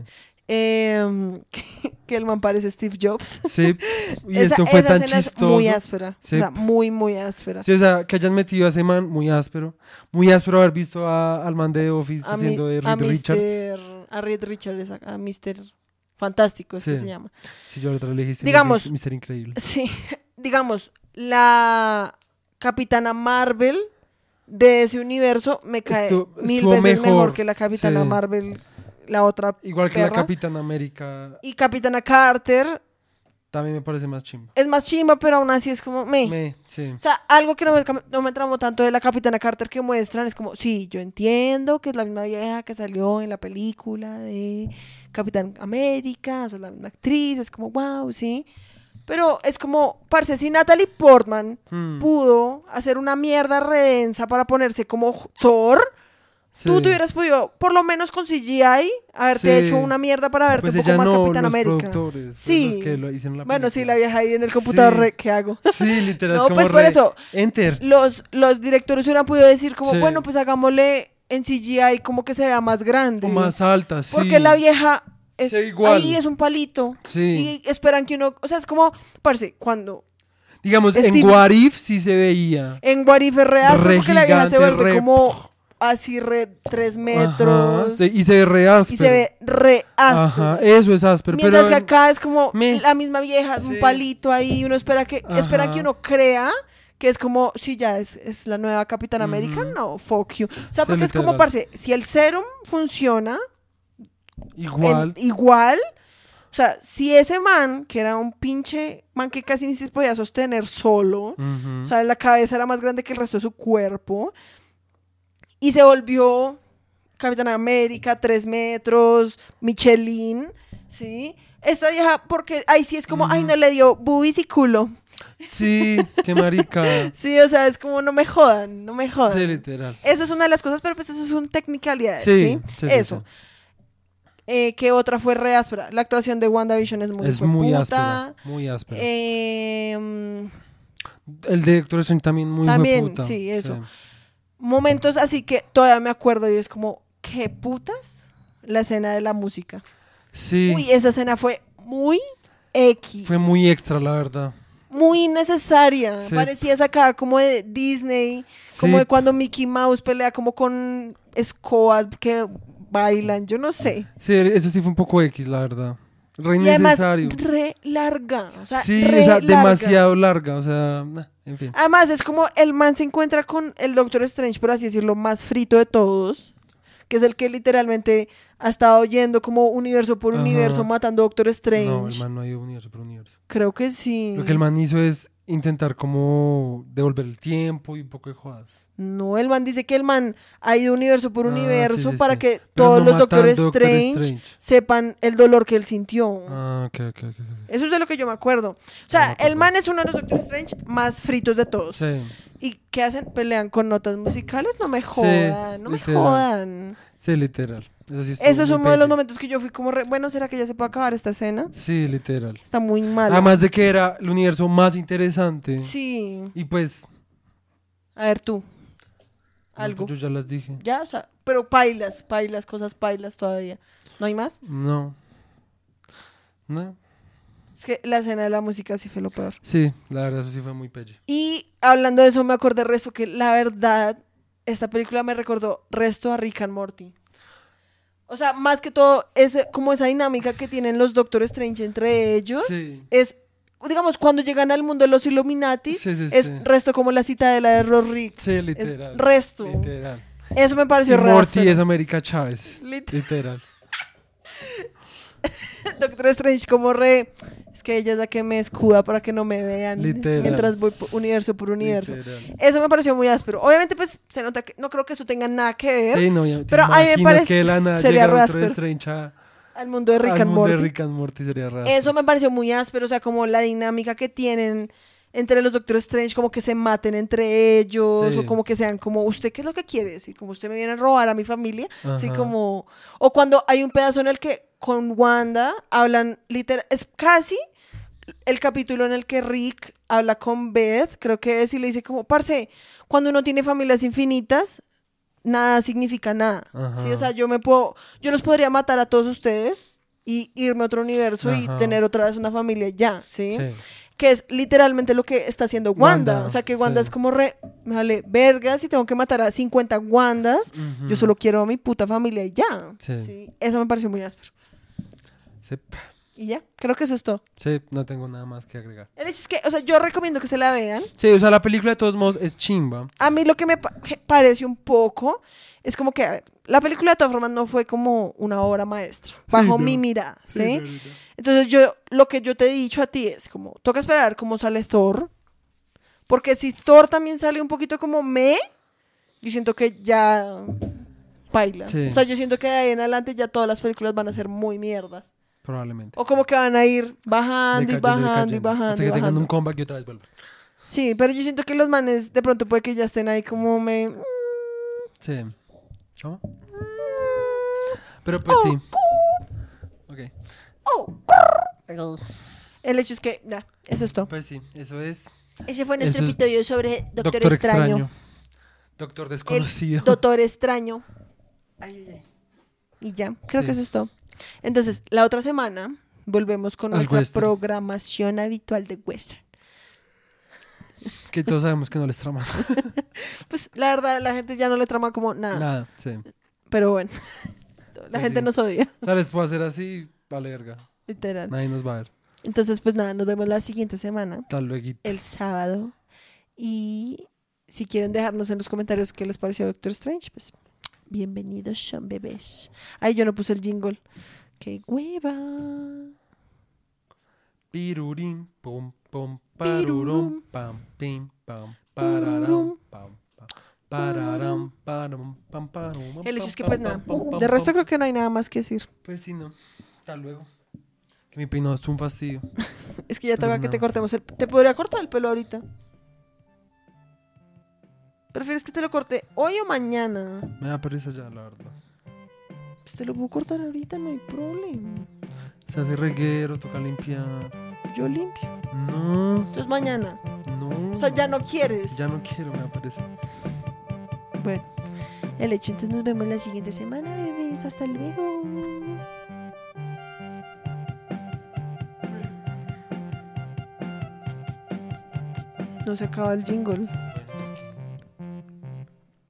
em, que, que el man parece Steve Jobs. Sí. Y Esa- esto fue esa tan chistoso. muy áspera. Sí. O sea, muy, muy áspera. Sí, o sea, que hayan metido a ese man muy áspero. Muy áspero haber visto a- al man de Office a, mi- haciendo de a Richards. Mr. A Reed Richards, a, a Mr. Fantástico es que Sí. se llama. Sí, yo le dijiste. Digamos- Mister Increíble. Sí, digamos, la Capitana Marvel de ese universo me cae mil veces mejor, mejor, que la Capitana sí. Marvel, la otra. Igual que la. Capitán América. Y Capitana Carter También me parece más chimba. es más chimba, pero aún así es como, me. Me, sí. O sea, algo que no me, no me tramó tanto de la Capitana Carter que muestran es como, sí, yo entiendo que es la misma vieja que salió en la película de Capitán América, o sea, la misma actriz, es como, wow, sí. Pero es como, parce, si Natalie Portman Hmm, pudo hacer una mierda redensa para ponerse como Thor, tú te hubieras podido, por lo menos con CGI, haberte Sí. hecho una mierda para verte Pues un poco más no, Capitán los América. Sí. los que lo hicieron la Bueno, sí, la vieja ahí en el computador, Sí. re, ¿qué hago? Sí, literal. No, como pues por eso, Enter. los, los directores hubieran podido decir como, bueno, pues hagámosle en CGI como que se vea más grande. O más alta, sí. Porque la vieja es, igual. ahí es un palito. Sí. Y esperan que uno, o sea, es como, parce, cuando Digamos, en Steve- What If sí se veía. en What If es re áspero, Re porque la vieja se vuelve re- como así re tres metros. Ajá, se- y se ve re áspero. y se ve re áspero. Ajá, eso es áspero. Mientras pero que acá es como Me- la misma vieja, un Sí. palito ahí, uno espera que, esperan Ajá. que uno crea que es como, si ya es, es la nueva Capitana América, Ujú. no, fuck you. O sea, Sí, porque es como, parce, si el serum funciona en- Igual. igual, o sea, si ese man, que era un pinche man que casi ni se podía sostener solo, o sea, la cabeza era más grande que el resto de su cuerpo. Y se volvió Capitán América, tres metros, Michelin, ¿sí? Esta vieja, porque ahí sí es como, ay, no le dio boobies y culo. Sí, qué marica. Sí, o sea, es como, no me jodan, no me jodan. sí, literal. Eso es una de las cosas, pero pues eso son technicalidades, Sí, ¿sí? sí, sí, eso. sí. Eh, ¿Qué otra fue re áspera? La actuación de WandaVision es muy es muy áspera. Muy áspera. Eh, mm, El director es también muy También, sí, eso. momentos así que todavía me acuerdo y es como, ¿qué putas? La escena de la música. Sí. Uy, esa escena fue muy X. Fue muy extra, la verdad. muy innecesaria. Sí. Parecía sacada como de Disney, como de cuando Mickey Mouse pelea como con escobas que bailan, yo no sé. Sí, eso sí fue un poco X, la verdad. Re Y además, innecesario. re larga. O sea, Sí, re o sea, larga. demasiado larga, o sea, nah, en fin. Además, es como el man se encuentra con el Doctor Strange, por así decirlo, más frito de todos. Que es el que literalmente ha estado yendo como universo por Ajá. universo matando a Doctor Strange. No, el man no ha ido universo por universo. Creo que sí. Lo que el man hizo es intentar como devolver el tiempo y un poco de jodas. No, el man dice que el man ha ido universo por Ah, universo sí, sí, para sí. que Pero todos no los Doctor matando a Doctor Strange, Strange. sepan el dolor que él sintió. Ah, ok, ok, ok. Eso es de lo que yo me acuerdo. O sea, acuerdo. el man es uno de los Doctor Strange más fritos de todos. Sí, ¿Y qué hacen? ¿Pelean con notas musicales? No me jodan, no me jodan. sí, literal. Eso, sí estuvo Eso es uno de los momentos que yo fui como, re- bueno, ¿será que ya se puede acabar esta escena? Sí, literal. Está muy mal. Además de que era el universo más interesante. Sí. Y pues, A ver tú. No, Algo. yo ya las dije. Ya, o sea, pero pailas, pailas, cosas pailas todavía. ¿No hay más? No. No. Es que la escena de la música sí fue lo peor. Sí, la verdad, eso sí fue muy pelle. Y hablando de eso, me acordé resto que la verdad, esta película me recordó resto a Rick and Morty. O sea, más que todo, es como esa dinámica que tienen los Doctor Strange entre ellos. Sí. Es, digamos, cuando llegan al mundo de los Illuminati, Sí, sí, es sí. resto como la citadela de Rorrick. Sí, literal. Es resto. Literal. Eso me pareció re Morty es América Chávez. Lit- Literal. Doctor Strange como re... Es que ella es la que me escuda para que no me vean Literal. mientras voy po- universo por universo. Literal. Eso me pareció muy áspero. Obviamente, pues, se nota que no creo que eso tenga nada que ver Sí, no, ya, ¿te Pero a mí me parece que de la nada sería llega re Doctor. Strange a- al mundo de Rick al and mundo de Morty. Rick and Morty sería raro. Eso me pareció muy áspero, o sea, como la dinámica que tienen entre los Doctor Strange, como que se maten entre ellos, Sí. o como que sean como, ¿usted qué es lo que quiere? Así como usted me viene a robar a mi familia, así como... O cuando hay un pedazo en el que con Wanda hablan literal, es casi el capítulo en el que Rick habla con Beth, creo que es, y le dice como, parce, cuando uno tiene familias infinitas, nada significa nada. Sí, o sea, yo me puedo, yo los podría matar a todos ustedes y irme a otro universo y tener otra vez una familia ya, ¿sí? Sí. Que es literalmente lo que está haciendo Wanda. Wanda, o sea, que Wanda sí. es como re, me vale vergas y tengo que matar a 50 Wandas. Yo solo quiero a mi puta familia y ya. Sí. Eso me pareció muy áspero. Y ya, creo que eso es todo. Sí, no tengo nada más que agregar. El hecho es que, o sea, yo recomiendo que se la vean. Sí, o sea, la película de todos modos es chimba. A mí lo que me pa- que parece un poco es como que a ver, la película de todas formas no fue como una obra maestra, bajo mi mirada, ¿sí? Entonces yo, lo que yo te he dicho a ti es como, toca esperar cómo sale Thor, porque si Thor también sale un poquito como me, yo siento que ya baila. Sí. O sea, yo siento que de ahí en adelante ya todas las películas van a ser muy mierdas. Probablemente. O como que van a ir bajando y bajando y bajando. Hasta y que tengan bajando. un comeback y otra vez vuelvan. Sí, pero yo siento que los manes de pronto puede que ya estén ahí como me... Sí. ¿Cómo? Pero pues sí. Ok. El hecho es que, ya, eso es todo. Pues sí, eso es Ese fue nuestro Eso episodio sobre Doctor, Doctor Extraño. Extraño. Doctor El Desconocido. Doctor Extraño. Y ya, creo Sí. que eso es todo. Entonces, la otra semana volvemos con Al nuestra western. programación habitual de western. Que todos sabemos que no les trama Pues la verdad, la gente ya no le trama como nada. nada. Sí. Pero bueno, la Pues gente sí. nos odia, O sea, les puedo hacer así, vale verga. literal. Nadie nos va a ver. Entonces, pues nada, nos vemos la siguiente semana, Tal luego. el sábado. Y si quieren dejarnos en los comentarios qué les pareció Doctor Strange, pues bienvenidos son bebés. Ay, yo no puse el jingle. ¡Qué hueva! Pirurín, pum, pum, parurum, pam, pim, pam, pararam, pam, El hecho es que pues nada, de resto creo que no hay nada más que decir. Pues sí, no. Hasta luego. Que mi peinado es un fastidio. Es que ya toca que te cortemos el... ¿Te podría cortar el pelo ahorita? ¿Prefieres que te lo corte hoy o mañana? Me da pereza ya, la verdad. Pues te lo puedo cortar ahorita, no hay problema. Se hace reguero, toca limpiar. Yo limpio. No. Entonces mañana. No. O sea, ya no quieres. Ya no quiero, me aparece. Bueno, el hecho, entonces nos vemos la siguiente semana, bebés. Hasta luego. No se acaba el jingle.